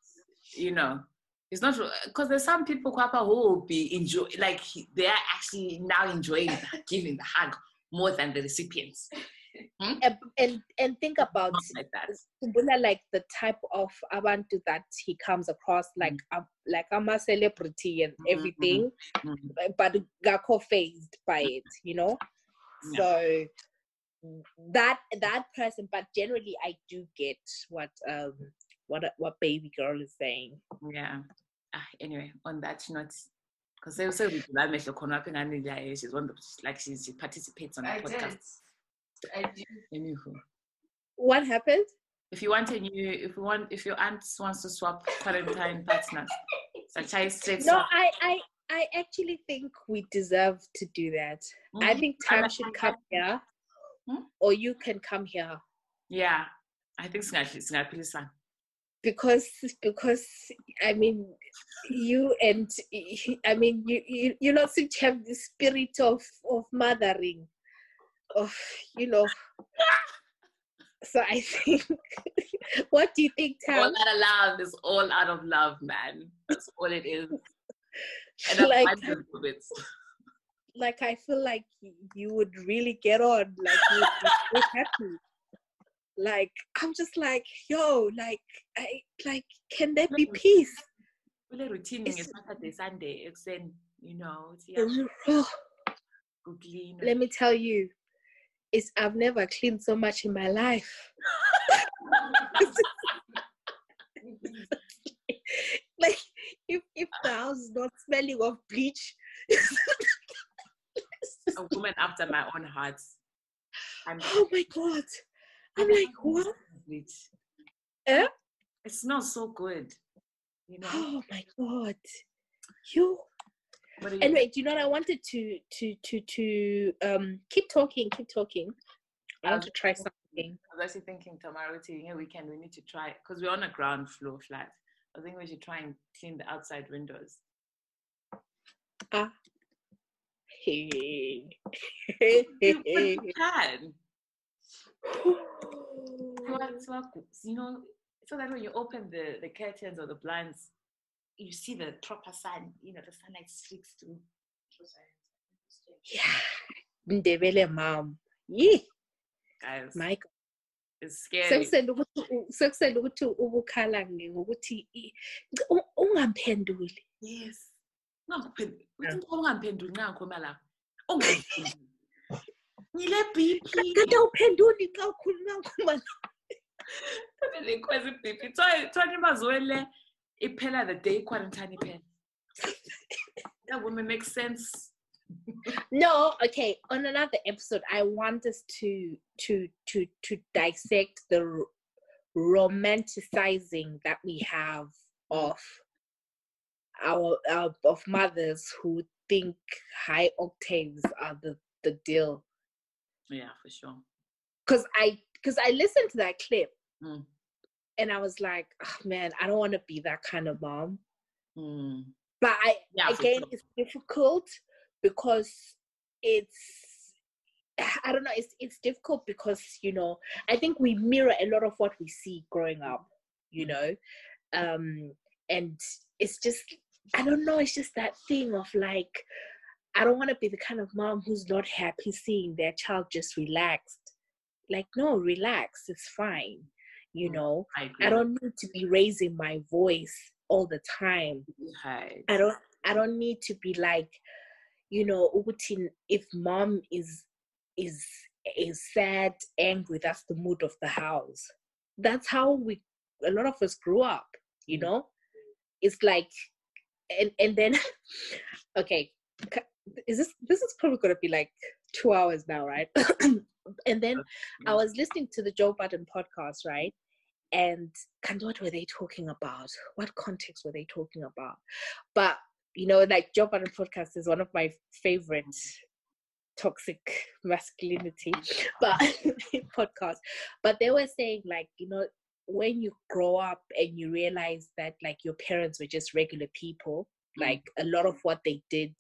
you know. It's not because there's some people Kwapa, who will be enjoy like they are actually now enjoying the- giving the hug more than the recipients. And and, and think about like that. Like the type of abantu that he comes across like a, like I'm a celebrity and Mhm, everything Mhm. but gakho phased by it you know Yeah. so that that person but generally i do get what um what what baby girl is saying Yeah. Ah, anyway, on that note, because they also that makes the corner up in she's one of the- like she's, she participates on the I did. Podcast. I do. Anywho. what happened If you want a new if you want if your aunt wants to swap quarantine partners, such as straight no swap. i i i actually think we deserve to do that i Mhm. think I time like should come here Hmm? or you can come here Yeah, I think singahle singaphilisana. because because I mean you and I mean you you you not seem to have the spirit of of mothering of you know. So I think [laughs] what do you think All out of love is all out of love, man. That's all it is. [laughs] And I'm like mindful of it. like I feel like you would really get on like you would be so [laughs] happy. Like I'm just like yo like I like can there be peace? Kule routine It's- ngesaturday sunday ekuseni you know it's yeah, Oh, let me tell you, it's I've never cleaned so much in my life. [laughs] like if if the house is not smelling of bleach, a woman after my own heart I'm oh my god. I'm like, what? It, Eh? it smells so good you know Oh my god. You you- anyway, do you know what I wanted to to to to um keep talking, keep talking. I want to try something. I was actually thinking tomorrow to yeah, weekend we need to try because we're on a ground floor flat. I think we should try and clean the outside windows. Ah. Hey. You- you can. So what- so what- You know, so that when you open the, the curtains or the blinds, you see the proper sun, you know, the sunlight streaks through. yeah. Ndebele mom. Yeah. Guys, My God. it's scary. sekusele ukuthi u- sekusele ukuthi ubukhala nge- ngokuthi i- u- ungamphenduli Yes. Ungangiphenduli. Uthi into ungamphenduli nanko mala. Ungamphenduli. Ngile BP. kade awuphenduli xa ukhuluma nguma Le kwezi BP. Try try imazwele iphela the day quarantine iphela. That woman makes sense. no okay on another episode i want us to to to to dissect the r- romanticizing that we have of our, our of mothers who think high octaves are the the deal Yeah, for sure. because I because I listened to that clip Mm. And I was like, oh, man, I don't want to be that kind of mom. Mm. But I Yeah, again, sure. it's difficult because it's I don't know. It's it's difficult because you know I think we mirror a lot of what we see growing up. You know, um, and it's just I don't know. It's just that thing of like I don't want to be the kind of mom who's not happy seeing their child just relaxed. Like no, relax. It's fine. You Mm. know, I. I don't need to be raising my voice all the time. I don't I don't need to be like, you know, if mom is is is sad, angry, that's the mood of the house. That's how we a lot of us grew up, you know? It's like and and then [laughs] okay, is this this is probably gonna be like two hours now, right? [coughs] and then I was listening to the Joe Budden podcast, right? And and what were they talking about? What context were they talking about? But you know, like Joe Budden podcast is one of my favorite toxic [laughs] masculinity, but [laughs] podcast. But they were saying like you know when you grow up and you realize that like your parents were just regular people, Mm. like a lot of what they did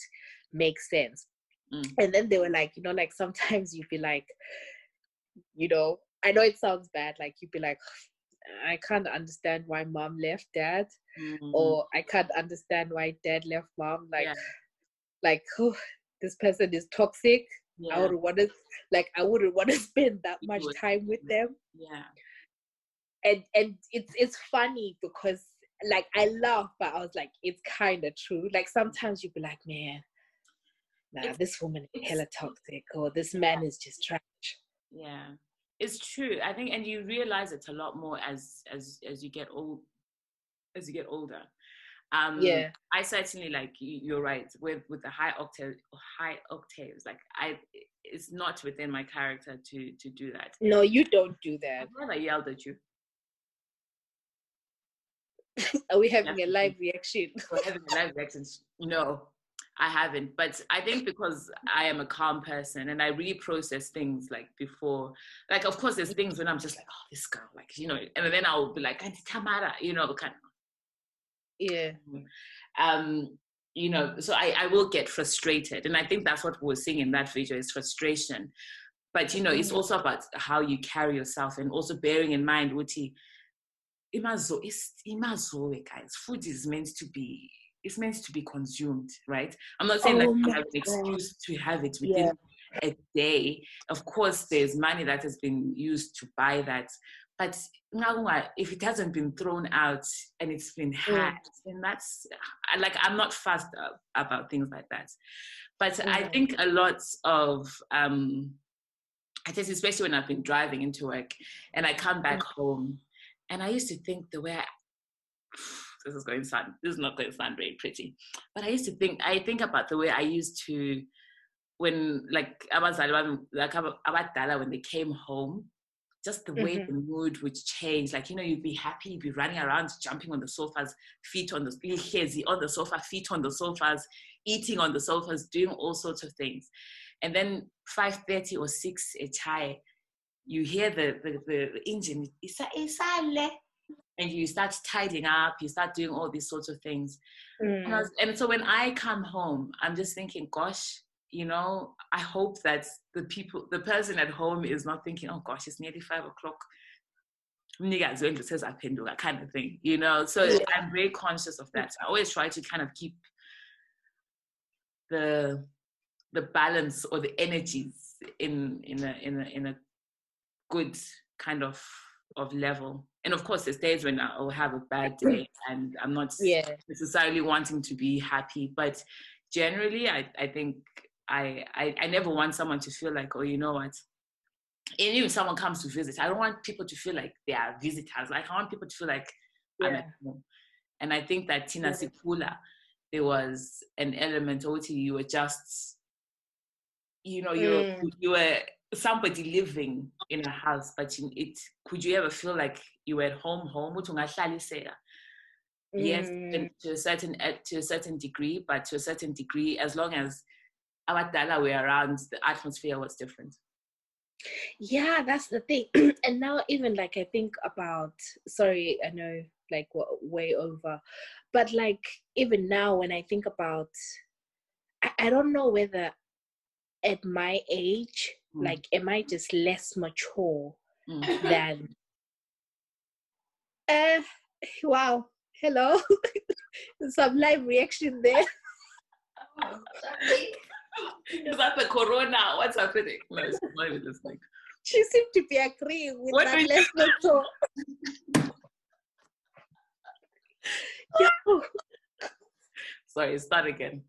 makes sense. Mm. And then they were like, you know, like sometimes you'd be like, you know, I know it sounds bad, like you'd be like, I can't understand why mom left dad, Mm. or I can't understand why dad left mom. Like, Yeah. like oh, this person is toxic. I yeah. would want to, like, I wouldn't want to [laughs] spend that much time with them yeah. and and it's it's funny because like I laugh, but I was like, it's kind of true. Like sometimes you'd be like, man, nah, It's- this woman is hella toxic, or this man is just trash. Yeah, it's true. I think, and you realize it a lot more as as as you get old, as you get older. Um, Yeah. I certainly like you- you're right with with the high octave high octaves. Like I, it's not within my character to to do that. No, you don't do that. I've never yelled at you [laughs] Are we having a live reaction? We're having a live reaction. No, I haven't. But I think because I am a calm person and I really process things like before. Like, of course, there's things when I'm just like, oh, this girl, like you know, and then I'll be like, Auntie Tamara, you know, kind of Yeah. um you know so I, I will get frustrated and i think that's what we we're seeing in that video is frustration but you know it's Mhm. also about how you carry yourself and also bearing in mind Uti, imazo is imazo guys food is meant to be it's meant to be consumed right? I'm not saying that Oh you have an God. excuse to have it within a day. Of course there's money that has been used to buy that but if it hasn't been thrown out and it's been had then that's like i'm not fast about things like that. But i think a lot of um i guess especially when i've been driving into work and i come back home and i used to think the way I, this is going to sound this is not going to sound very pretty. But i used to think i think about the way i used to when like abazali bami, like aba- abadala when they came home just the way Mhm. the mood would change. Like you know you'd be happy you'd be running around jumping on the sofas feet on the lihlezi on the sofa feet on the sofas eating on the sofas doing all sorts of things. And then 5.30 or 6 a chai you hear the, the, the engine "Isa- isale," and you start tidying up you start doing all these sorts of things and, Mm. was, and so when I come home, I'm just thinking, gosh, you know, I hope that the people, the person at home is not thinking, oh gosh, it's nearly five o'clock. Mnikazi wendlu that kind of thing, you know. So Yeah. I'm very conscious of that. I always try to kind of keep the the balance or the energies in in a in a in a good kind of of level. And of course, there's days when I'll have a bad day and I'm not Yeah. necessarily wanting to be happy. But generally i, I think I, I i never want someone to feel like oh you know what? And even if someone comes to visit i don't want people to feel like they are visitors. Like i want people to feel like i'm at home. And i think that tina Yeah. sikula there was an element of you were just you know you were Mm. you were somebody living in a house but in it could you ever feel like you were at home home Uthi ungahlaliseka yes Mm. to a certain eh, to a certain degree but to a certain degree as long as abadala were around the atmosphere was different Yeah, that's the thing. [clears throat] and now, even like I think about, sorry, I know like way over, but like even now, when I think about, I, I don't know whether at my age, Mm. like, am I just less mature Mm. than. Uh, wow. Hello. [laughs] Some live reaction there. Oh, is that the corona what's happening no it's not even listening She seemed to be agreeing with What that you- less mature. Yo. sorry start again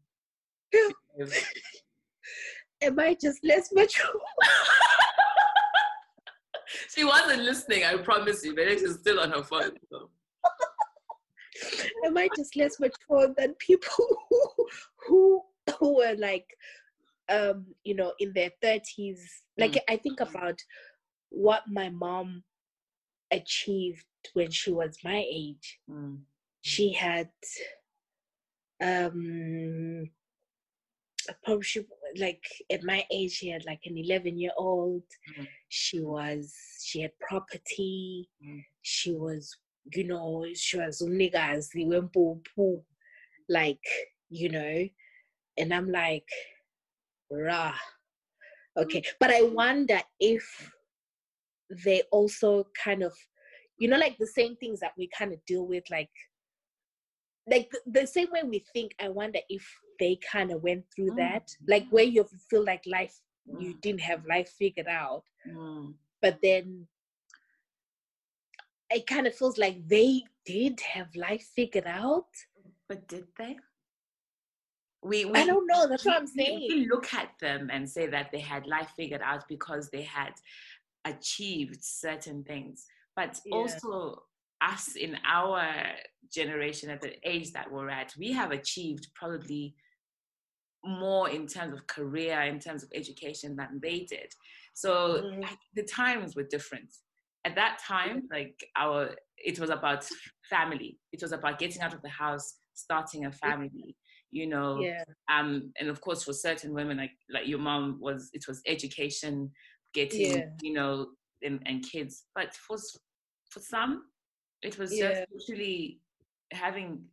[laughs] am I just less mature? [laughs] she wasn't listening i promise you but she's still on her phone so. am I just less mature than people [laughs] who who, who were like um you know in their 30s like I think about what my mom achieved when she was my age Mm. she had um probably she, like at my age she had like an 11 year old Mhm. she was she had property Mm. she was you know she was umnikazi wempuphu like you know and i'm like rah okay but i wonder if they also kind of you know like the same things that we kind of deal with like like the same way we think i wonder if they kind of went through Mm. that like where you feel like life you Mm. didn't have life figured out Mm. but then it kind of feels like they did have life figured out But did they? We, we i don't know that's what i'm we- saying We look at them and say that they had life figured out because they had achieved certain things. But Yeah. also, us in our generation at the age that we're at, we have achieved probably more in terms of career, in terms of education than they did. So Mhm. the times were different. At that time, like our, it was about family. It was about getting out of the house, starting a family. You know, yeah um and of course for certain women like like your mom was it was education getting Yeah. you know and, and kids but for for some it was Yeah. just literally having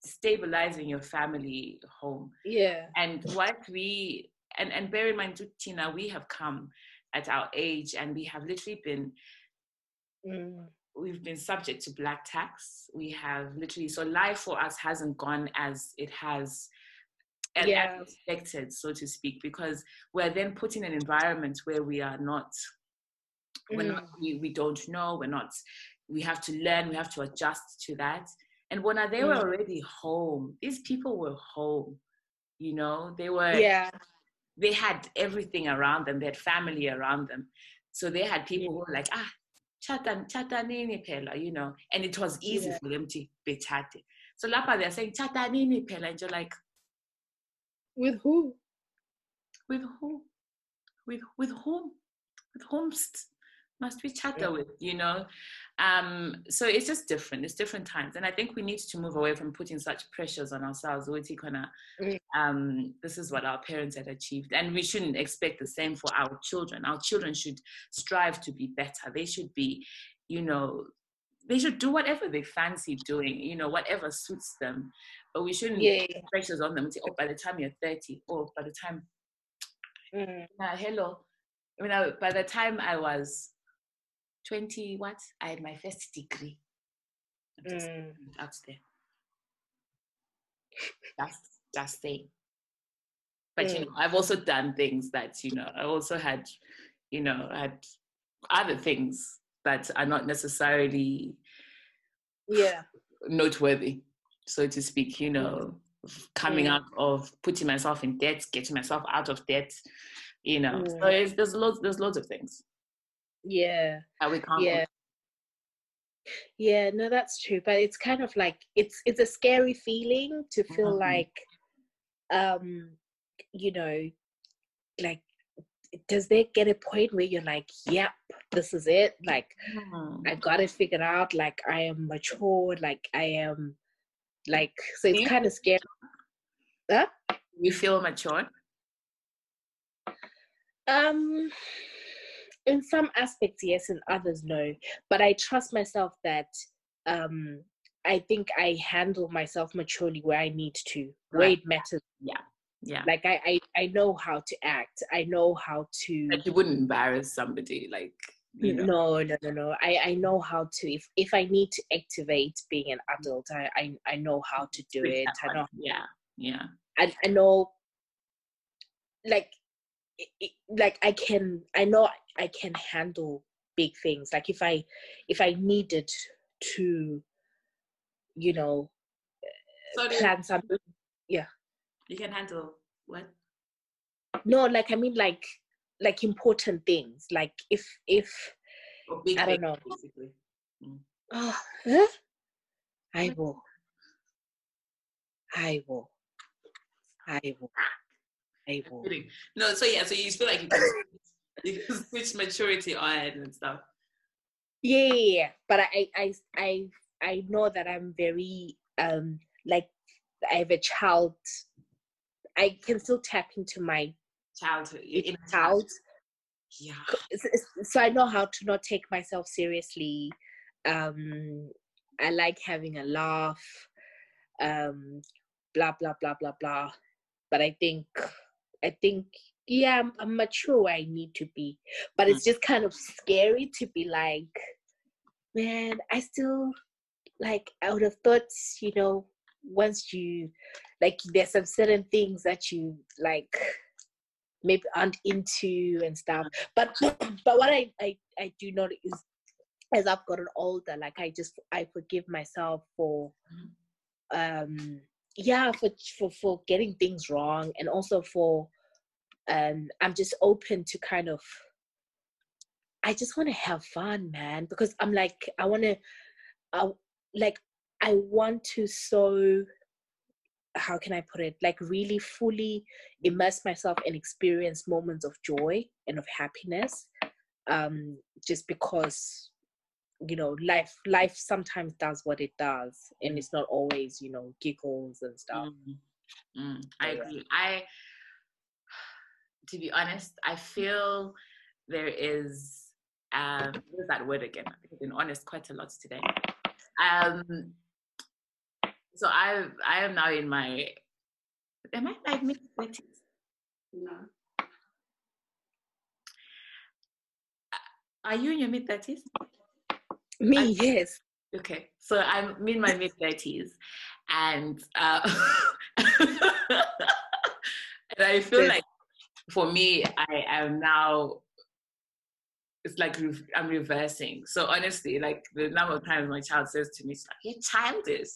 stabilizing your family home yeah and what we and and bear in mind tina we have come at our age and we have literally been Mm. we've been subject to black tax. We have literally so life for us hasn't gone as it has and Yeah. as expected, so to speak, because we're then put in an environment where we are not we're not Mm. we, we don't know, we're not we have to learn, we have to adjust to that. And when they were Mm. already home, these people were home, you know, they were yeah they had everything around them, they had family around them. So they had people who were like, ah, chata, chata nini pela, you know, and it was easy Yeah. for them to be chatty. So lapa they're saying chata nini pela, and you're like, with who with who? With with whom? With whom must we chatter Yeah. with, you know? Um, so it's just different. It's different times. And I think we need to move away from putting such pressures on ourselves. Mm. Um, this is what our parents had achieved. And we shouldn't expect the same for our children. Our children should strive to be better. They should be, you know, they should do whatever they fancy doing, you know, whatever suits them. But we shouldn't yeah put pressures on them and say, oh, by the time you're 30, or by the time Mm. uh, hello. I mean, I, by the time I was 20, what? I had my first degree. I'm just Mm. out there. Just, just saying. But, you Mm. know, I've also done things that, you know, I also had, you know, had other things that are not necessarily yeah noteworthy, so to speak, you know, coming Mm. out of putting myself in debt, getting myself out of debt, you know. So Mm. it's, there's loads, there's loads of things yeah that we can't. yeah yeah no that's true but it's kind of like it's it's a scary feeling to feel Mhm. like um you know like does there get a point where you're like yep this is it like Hmm. i got it figured out like i am mature like i am like so it's kind of scary huh? You feel mature. Um, in some aspects, yes, in others, no. But I trust myself that um, I think I handle myself maturely where I need to, where Right. it matters. Yeah. Yeah like I, I, I know how to act. I know how to. Like you wouldn't embarrass somebody, like you know. No, no, no, no. I, I know how to. If if I need to activate being an adult, I, I, I know how to do it. I know Yeah, yeah. I, I know like it, it- like i can i know i can handle big things like if i if i needed to you know So plan something yeah. you can handle what? no like i mean like like important things like if if Or big I don't know. basically. Mm. oh, huh? i will i will i will i will Kidding. No, so yeah, so you feel like [laughs] you can, you can switch maturity on and stuff. yeah, yeah, yeah. but I, I i i know that i'm very um like i have a child I can still tap into my childhood, your inner child. Yeah. So I know how to not take myself seriously. Um, I like having a laugh. Um, blah blah blah blah blah. But I think, I think, yeah, I'm, I'm mature where I need to be. But it's mm. just kind of scary to be like, man, I still like. I would have thought, you know, once you like, there's some certain things that you like maybe aren't into and stuff. Mm. But [clears throat] but what I, I I do know is as I've gotten older, like I just I forgive myself for mm. um yeah for for for getting things wrong and also for um I'm just open to kind of I just want to have fun, man, because I'm like I want to I like I want to so how can I put it, like really fully immerse myself and experience moments of joy and of happiness. Um, just because, you know, life life sometimes does what it does, and it's not always, you know, giggles and stuff. Mm. Mm, I agree. I, to be honest, I feel there is, um, what is that word again? I've been honest quite a lot today. Um, so I I am now in my am I like mid twenties? No. Are you in your mid thirties? Me, I, yes. Okay, so I'm in my mid thirties, and uh, [laughs] and I feel like for me, I am now. It's like I'm reversing. So honestly, like the number of times my child says to me, "It's like you're childish,"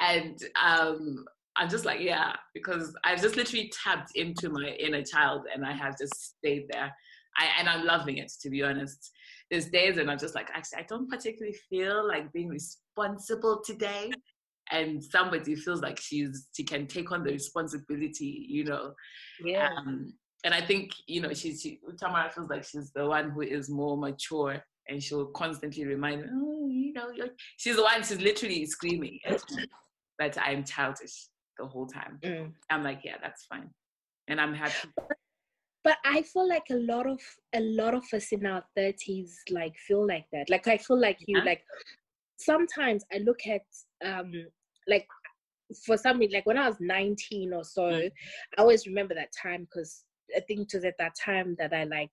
and um, I'm just like, yeah, because I've just literally tapped into my inner child and I have just stayed there. I, and I'm loving it, to be honest. There's days and I'm just like, actually, I don't particularly feel like being responsible today. And somebody feels like she's she can take on the responsibility, you know. Yeah. Um, and I think you know she's she, Tamara feels like she's the one who is more mature, and she'll constantly remind me, oh, you know, she's the one. She's literally screaming that I'm childish the whole time. Mm. I'm like, yeah, that's fine, and I'm happy. But I feel like a lot of a lot of us in our thirties like feel like that. Like I feel like you yeah. like sometimes I look at um like for some reason like when I was 19 or so, mm. I always remember that time because I think it was at that time that I like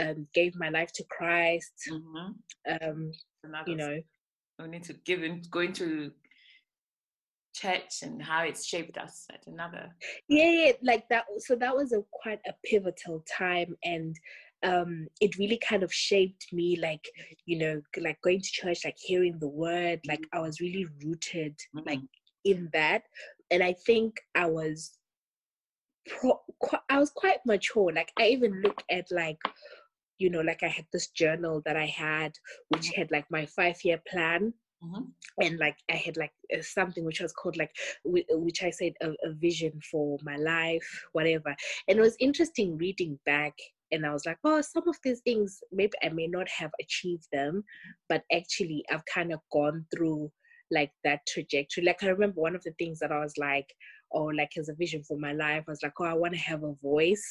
um gave my life to Christ. Mm-hmm. Um you know. We need to give in going to church and how it's shaped us at another yeah, yeah like that so that was a quite a pivotal time and um it really kind of shaped me like you know like going to church like hearing the word like mm-hmm. i was really rooted mm-hmm. like in that and i think i was pro- i was quite mature like i even look at like you know like i had this journal that i had which mm-hmm. had like my five year plan Mm-hmm. And like I had like uh, something which was called like which I said a, a, vision for my life, whatever. And it was interesting reading back, and I was like, oh, some of these things maybe I may not have achieved them, but actually I've kind of gone through like that trajectory. Like I remember one of the things that I was like, oh, like as a vision for my life, I was like, oh, I want to have a voice.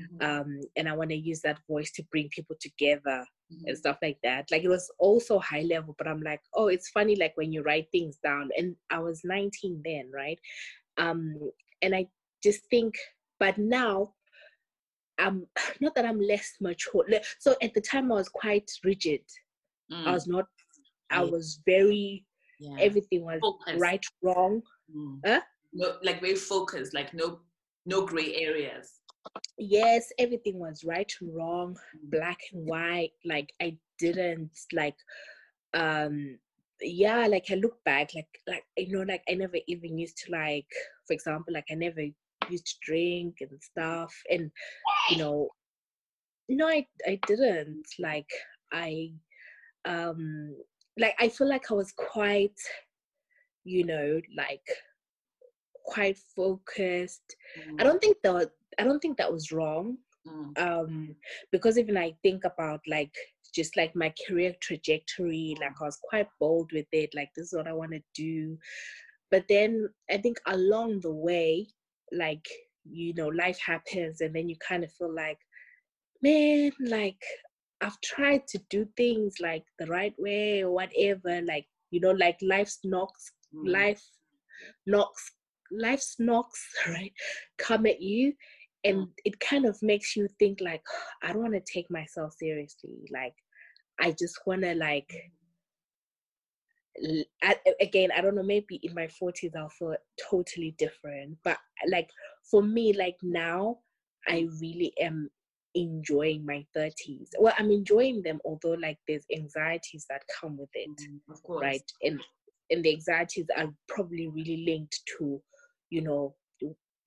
Mm-hmm. Um, and I want to use that voice to bring people together mm-hmm. and stuff like that. Like it was also high level, but I'm like, oh, it's funny like when you write things down. And I was 19 then, right? Um, and I just think, but now I'm [sighs] not that I'm less mature. So at the time I was quite rigid. Mm. I was not. I was very. Yeah. Everything was focused. right, wrong. Mm. Huh? No, like very focused. Like no, no gray areas yes everything was right wrong black and white like i didn't like um yeah like i look back like like you know like i never even used to like for example like i never used to drink and stuff and you know no i i didn't like i um like i feel like i was quite you know like quite focused mm. i don't think that I don't think that was wrong. Mm. Um, because even I think about like just like my career trajectory, like I was quite bold with it, like this is what I want to do. But then I think along the way, like you know life happens and then you kind of feel like man like i've tried to do things like the right way or whatever like you know like life's knocks Mm. life knocks life's knocks [laughs] right come at you and Mm. it kind of makes you think like i don't want to take myself seriously like i just want to like I, again i don't know maybe in my 40s i'll feel totally different but like for me like now i really am enjoying my 30s well i'm enjoying them although like there's anxieties that come with it Mm, of course. right and and the anxieties are probably really linked to you know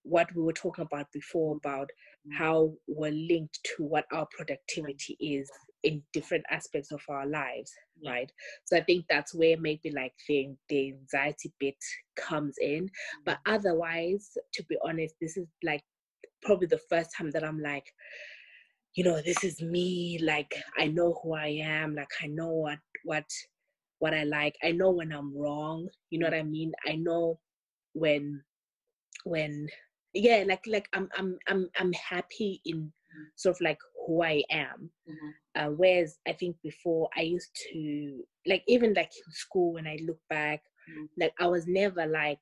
what we were talking about before about Mm. how we're linked to what our productivity is in different aspects of our lives right? So i think that's where maybe like the, the anxiety bit comes in. But Mm. otherwise to be honest this is like probably the first time that i'm like you know this is me like i know who i am like i know what what what i like. I know when i'm wrong you know what i mean? I know when when yeah like like i'm i'm i'm, I'm happy in sort of like who i am Mhm. uh, whereas i think before i used to like even like in school when i look back Mhm. like i was never like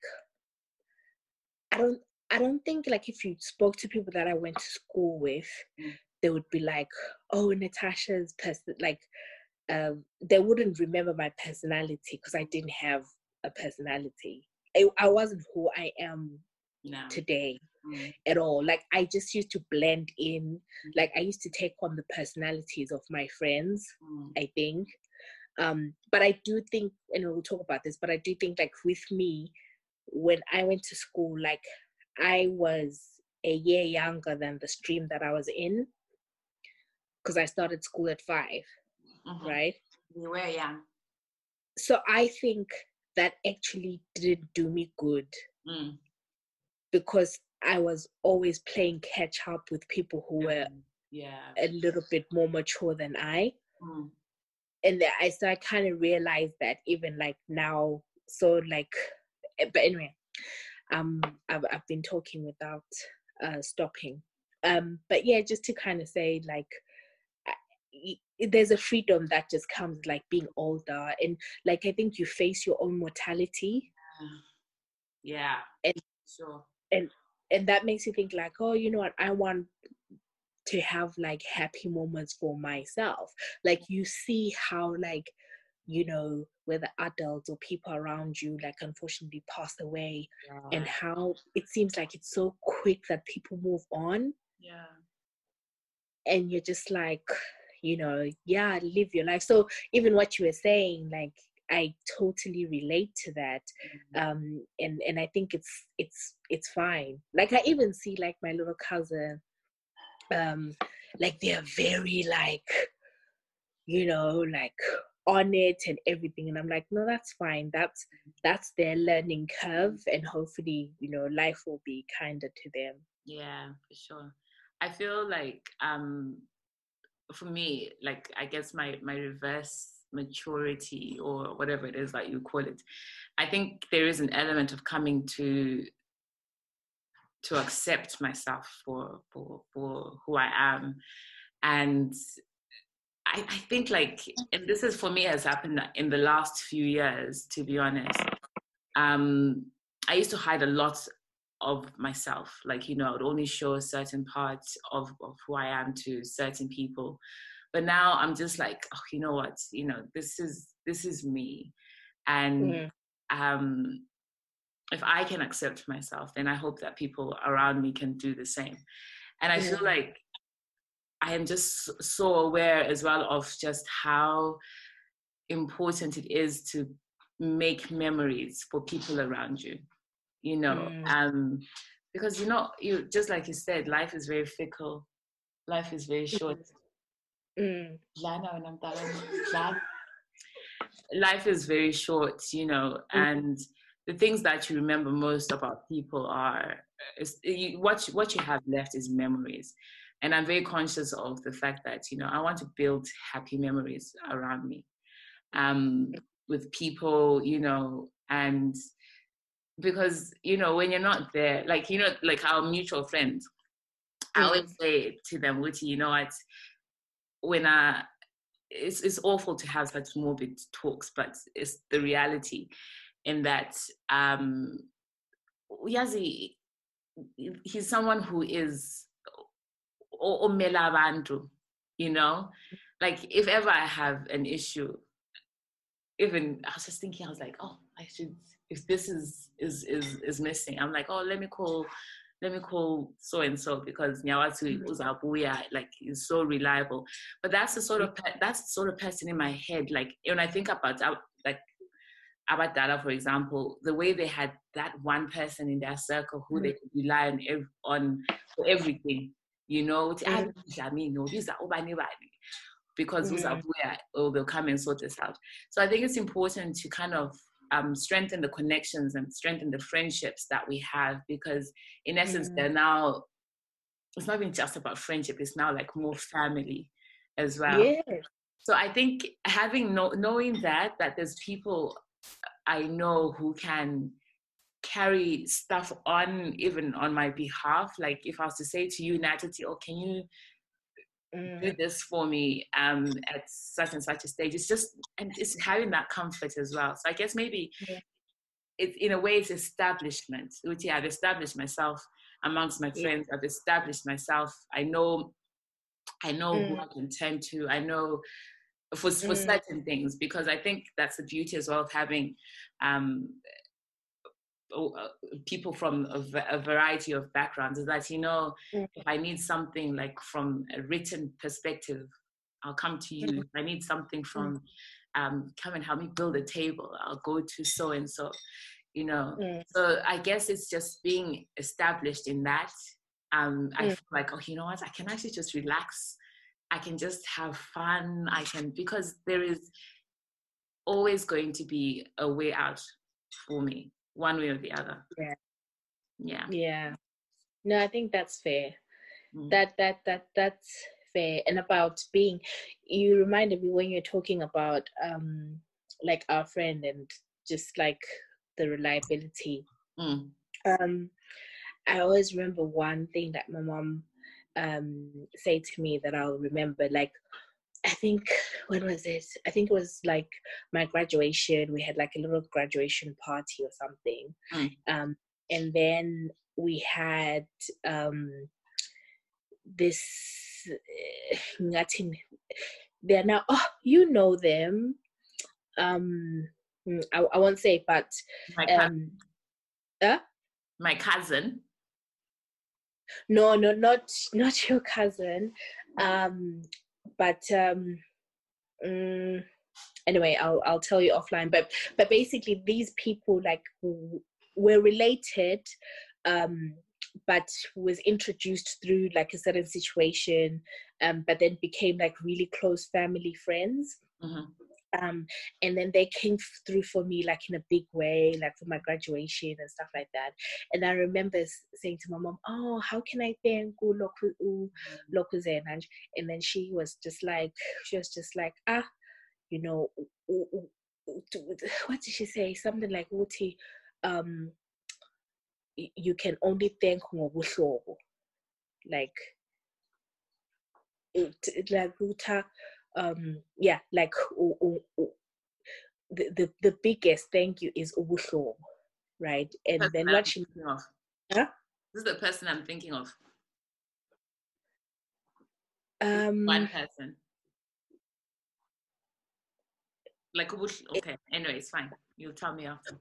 i don't i don't think like if you spoke to people that i went to school with Mm. they would be like oh natasha's person like um they wouldn't remember my personality because i didn't have a personality I, I wasn't who i am No. today Mm, at all. Like I just used to blend in. Like I used to take on the personalities of my friends, mm, I think. Um, but I do think, and we'll talk about this, but I do think like with me, when I went to school, like I was a year younger than the stream that I was in. Because I started school at five, mhm. right? You were young. So I think that actually didn't do me good Mm, because I was always playing catch up with people who were mm, Yeah. a little bit more mature than I. Mm, And that I so I kind of realized that even like now, so like, eh, but anyway, um, I've I've been talking without uh stopping. Um, but yeah, just to kind of say like, there's a freedom that just comes like being older and like I think you face your own mortality Yeah. And- sure. And and that makes you think like oh you know what? I want to have like happy moments for myself. Like you see how like you know whether adults or people around you like unfortunately passed away and how it seems like it's so quick that people move on. Yeah. and you're just like you know yeah live your life. So even what you were saying like i totally relate to that Mm, um and and i think it's it's it's fine. Like i even see like my little cousin um like they're very like you know like on it and everything and i'm like no that's fine. That's that's their learning curve and hopefully you know life will be kinder to them. Yeah, for sure. I feel like um for me, like I guess my my reverse maturity or whatever it is that you call it, I think there is an element of coming to to accept myself for for for who I am. And I, I think like and this is for me has happened in the last few years, to be honest. Um I used to hide a lot of myself. Like, you know, I would only show certain parts of, of who I am to certain people. But now I'm just like, oh, you know what, you know, this is this is me. And Mm. um if I can accept myself, then I hope that people around me can do the same. And I feel like I am just so aware as well of just how important it is to make memories for people around you you know Mm. um because you know you just like you said life is very fickle life is very short Mm. Lana and I'm done. Lana. life is very short you know and the things that you remember most about people are is you, what you, what you have left is memories and i'm very conscious of the fact that you know i want to build happy memories around me um with people you know and because you know when you're not there like you know like our mutual friends i Mm. always say to them which you know what when i it's, it's awful to have such morbid talks but it's the reality in that um yazi he's someone who is omela abantu you know? Like if ever i have an issue even i was just thinking i was like oh i should if this is is is is missing i'm like oh let me call let me call so and so because Nyawatu Mhm. Uzabuya like is so reliable. But that's the sort of pe- that's the sort of person in my head. Like when I think about Ab- like Abadala, for example, the way they had that one person in their circle who they could rely on ev- on for everything. You know, to. I mean, no, these are Obani Bani because Mhm. Uzabuya oh, they'll come and sort this out. So I think it's important to kind of um, strengthen the connections and strengthen the friendships that we have because in essence Mhm. they're now it's not even just about friendship it's now like more family as well Yeah. so i think having know, knowing that that there's people i know who can carry stuff on even on my behalf like if i was to say to you natalie oh can you Mm. do this for me um at such and such a stage it's just and it's having that comfort as well so i guess maybe Yeah. it's in a way it's establishment which yeah i've established myself amongst my Yeah. friends i've established myself i know i know who Mm. i can turn to i know for, for Mm. certain things because i think that's the beauty as well of having um people from a, a variety of backgrounds is that you know Mm. if i need something like from a written perspective i'll come to you. If i need something from um, come and help me build a table i'll go to so and so you know. Mm. so i guess it's just being established in that um, i Mm. feel like oh you know what? I can actually just relax. I can just have fun. I can because there is always going to be a way out for me one way or the other Yeah. yeah Yeah. No, I think that's fair. Mm. That that that that's fair. And about being you reminded me when you're talking about um like our friend and just like the reliability. Mm. Um I always remember one thing that my mom um said to me that I'll remember like I think when was it? I think it was like my graduation. We had like a little graduation party or something. Mm. Um, and then we had um, this. eh, ngathi They're now. Oh, you know them. Um, mm, I, I won't say, but my, cou- um, uh, my cousin no, no, not not your cousin. Um, but um, mm, anyway, I'll I'll tell you offline. But but basically, these people like were related, um, but was introduced through like a certain situation, um, but then became like really close family friends. Mhm. Um, and then they came through for me like in a big way, like for my graduation and stuff like that. And I remember saying to my mom, "Oh, how can I thank you, Loku, u- Loku Zenaj?" And then she was just like, she was just like, ah, you know, what did she say? Something like, "Uti, um, you can only thank ngobuhlobo." like like um yeah like the, the the biggest thank you is ubuhlobo right and then what she of. Huh? This is the person I'm thinking of. um One person. Like which- okay. Anyway, it's fine. You'll tell me after.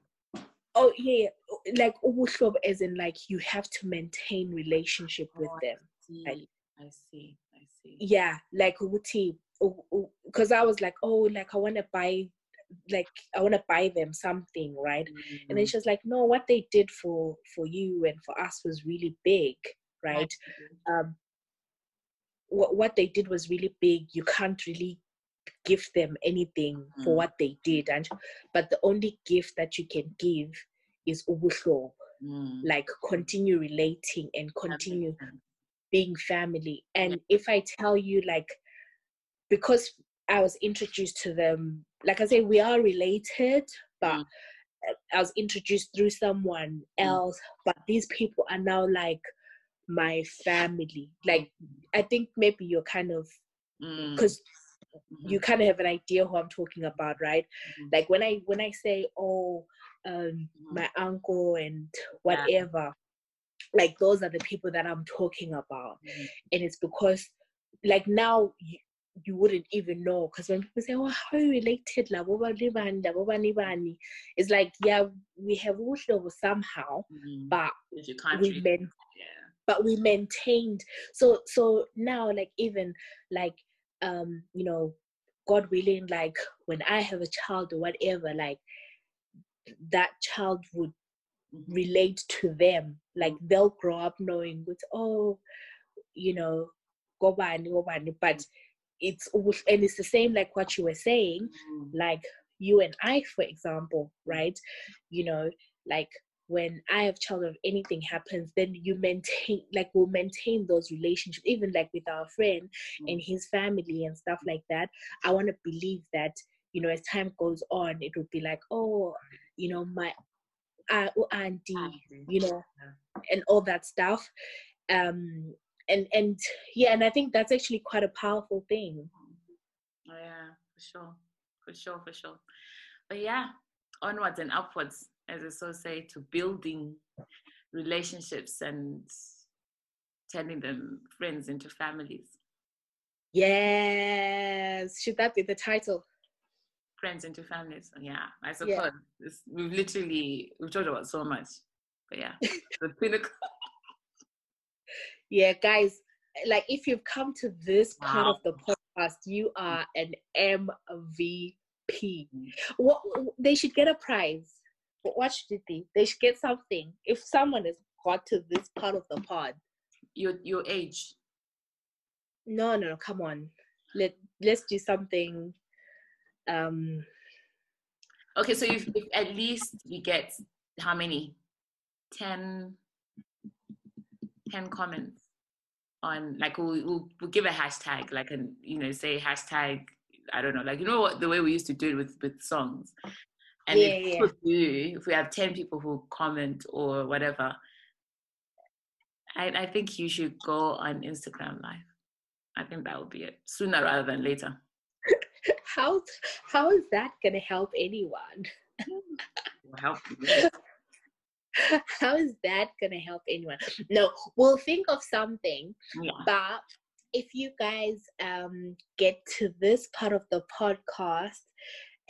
oh yeah yeah, like ubuhlobo as in like you have to maintain relationship with Oh, them See, Like- I see. I see. yeah like uti because i was like oh like i want to buy like i want to buy them something right? And then Mm, she was like no what they did for for you and for us was really big right? Um what what they did was really big. You can't really give them anything for Mm. what they did and but the only gift that you can give is ubuhlobo Mm, like continue relating and continue being family. And if i tell you like because i was introduced to them like i say we are related but Mm. I was introduced through someone else, but these people are now like my family. Like I think maybe you're kind of Mm, because mhm, you kind of have an idea who I'm talking about, right? mhm, Like when I when I say oh um mhm. my uncle and whatever, like those are the people that I'm talking about, and it's because like now you, wouldn't even know because when people say oh how are you related la boba ni bani, la boba ni bani," it's like yeah we have uhlelo somehow Mhm. but If you can't we meant yeah. but we maintained so so now like even like um you know god willing like when i have a child or whatever like that child would Mhm. relate to them like they'll grow up knowing with oh you know gobani gobani but it's al- and it's the same like what you were saying Mm, like you and I, for example, right? You know, like when I have child or anything happens, then you maintain like we'll maintain those relationships, even like with our friend and his family and stuff like that. I want to believe that, you know, as time goes on, it would be like, oh, you know, my uh, oh, Auntie. you know, and all that stuff. Um and and yeah, and I think that's actually quite a powerful thing. Oh, yeah, for sure, for sure, for sure. But yeah, onwards and upwards, as I so say, to building relationships and turning them friends into families. Yes. Should that be the title? Friends into families. Oh, yeah, I suppose It's- we've literally we've talked about so much. But yeah, [laughs] the pinnacle. Yeah, guys, like if you've come to this part of the podcast, you are an MVP. What they should get a prize. What what should it be? They should get something. If someone has got to this part of the pod. Your your age. No, no, no, come on. Let let's do something. Um Okay, so if, if at least we get how many? 10, 10 comments on like we'll, we'll, we'll give a hashtag like and you know say hashtag I don't know like you know what the way we used to do it with with songs and Yeah, if, yeah. do, if we have 10 people who comment or whatever I, I think you should go on Instagram live I think that would be it sooner rather than later [laughs] how how is that gonna help anyone? help you. [laughs] [laughs] how is that gonna help anyone? No, we'll think of something yeah But if you guys um, get to this part of the podcast,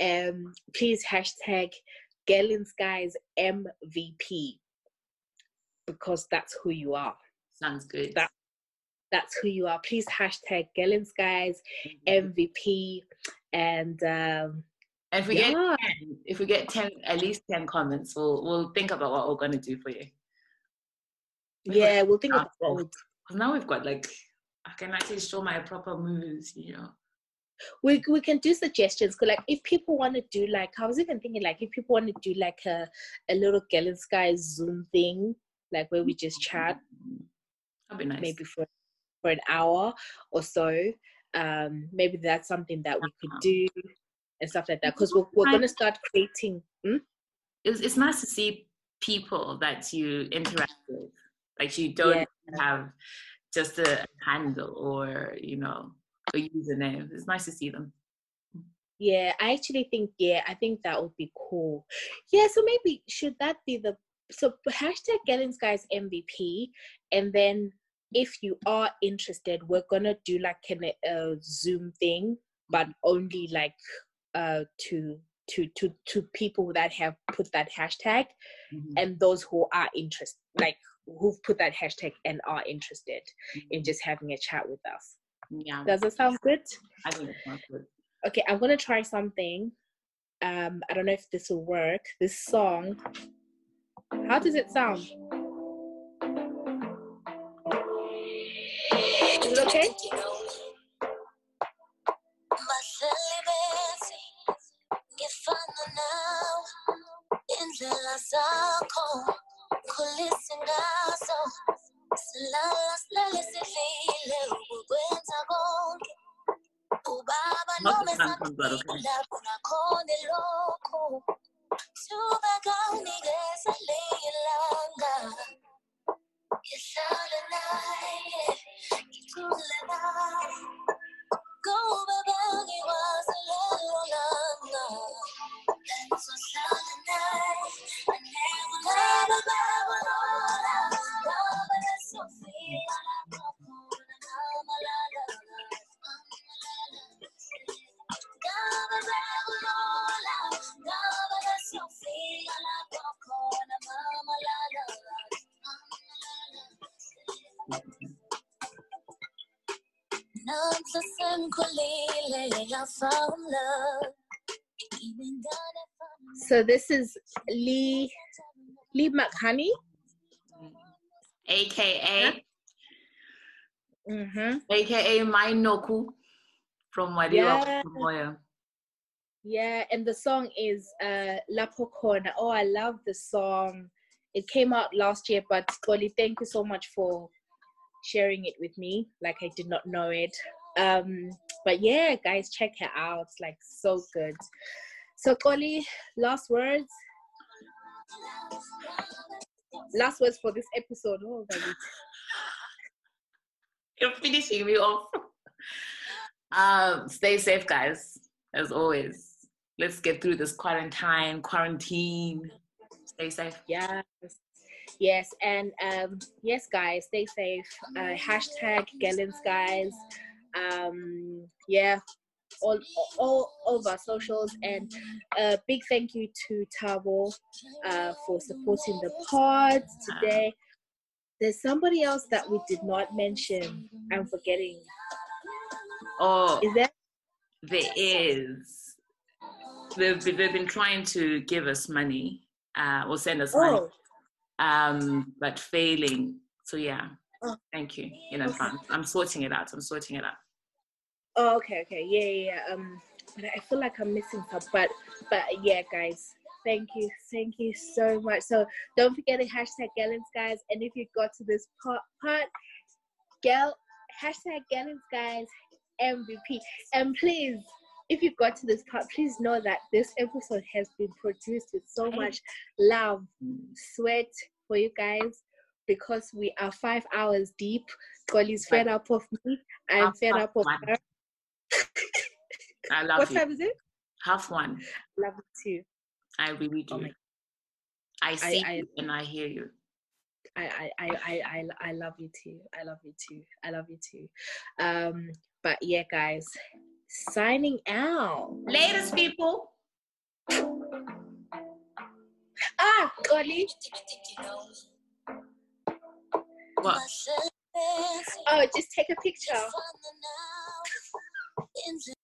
um, please hashtag Girl In Skies MVP because that's who you are. sounds good That- That's who you are. Please hashtag Girl In Skies MVP and um, And if we get 10, if we get 10 at least 10 comments we'll we'll think about what we're going to do for you. Yeah, we'll think about what [laughs] now we've got like i can actually show my proper moves you know? We we can do suggestions. 'cause, like if people want to do like I was even thinking like if people want to do like a a little Galen Sky Zoom thing, like where we just chat that'd be nice. maybe for for an hour or so. Um, maybe that's something that we could do and stuff like that. Because we're we're gonna start creating. Hmm? it's, it's nice to see people that you interact with like you don't Yeah. have just a handle or you know a username it's nice to see them Yeah, I actually think yeah, I think that would be cool. Yeah, so maybe should that be the so hashtag Girl In Skies MVP, and then if you are interested, we're gonna do like a Zoom thing, but only like uh to to to to people that have put that hashtag and those who are interested, like who've put that hashtag and are interested in just having a chat with us. yeah. Does that sound good? i think it sounds good. Okay i'm gonna try something. Um i don't know if this will work. This song how does it sound? Is it okay Go So this is Lee Lee McHoney. AKA, Mm-hmm. AKA Mainoku from Wadiwa Yeah. Yeah, and the song is uh Lapo Corner. Oh, I love the song. It came out last year, but Xolie, thank you so much for sharing it with me. Like I did not know it. Um, but yeah, guys, check her out. It's like so good. So Xolie, last words. Last words for this episode. Oh. [laughs] You're finishing me off. [laughs] Um, stay safe, guys, as always. Let's get through this quarantine, quarantine. Stay safe. Yes. Yes, and um, yes, guys, stay safe. Uh, hashtag Girl In Skies. Um, yeah, all, all over our socials, and a big thank you to Tabo uh, for supporting the pod today. There's somebody else that we did not mention. I'm forgetting. Oh, Is there? there is. They've, they've been trying to give us money uh, or send us money, Oh, um, but failing. So, yeah. Oh. Thank you in advance. I'm sorting it out. I'm sorting it out. Oh, okay, okay, yeah, yeah, yeah. Um, but I feel like I'm missing some. But, but yeah, guys, thank you, thank you so much. So don't forget the hashtag Gallons, guys. And if you got to this part, part, gal, hashtag Gallons, guys, MVP. And please, if you got to this part, please know that this episode has been produced with so much love, sweat for you guys. Because we are five hours deep. Xolie's fed up of me. I'm Half fed up of one. her. I love What you. time is it? Half one. Love you too. I really do. Oh I see I- you and I hear you. I, I, I, I, I, I love you too. I love you too. I love you too. Um, but yeah, guys, signing out. Latest, people. Ah, Xolie. What? Oh, just take a picture. [laughs]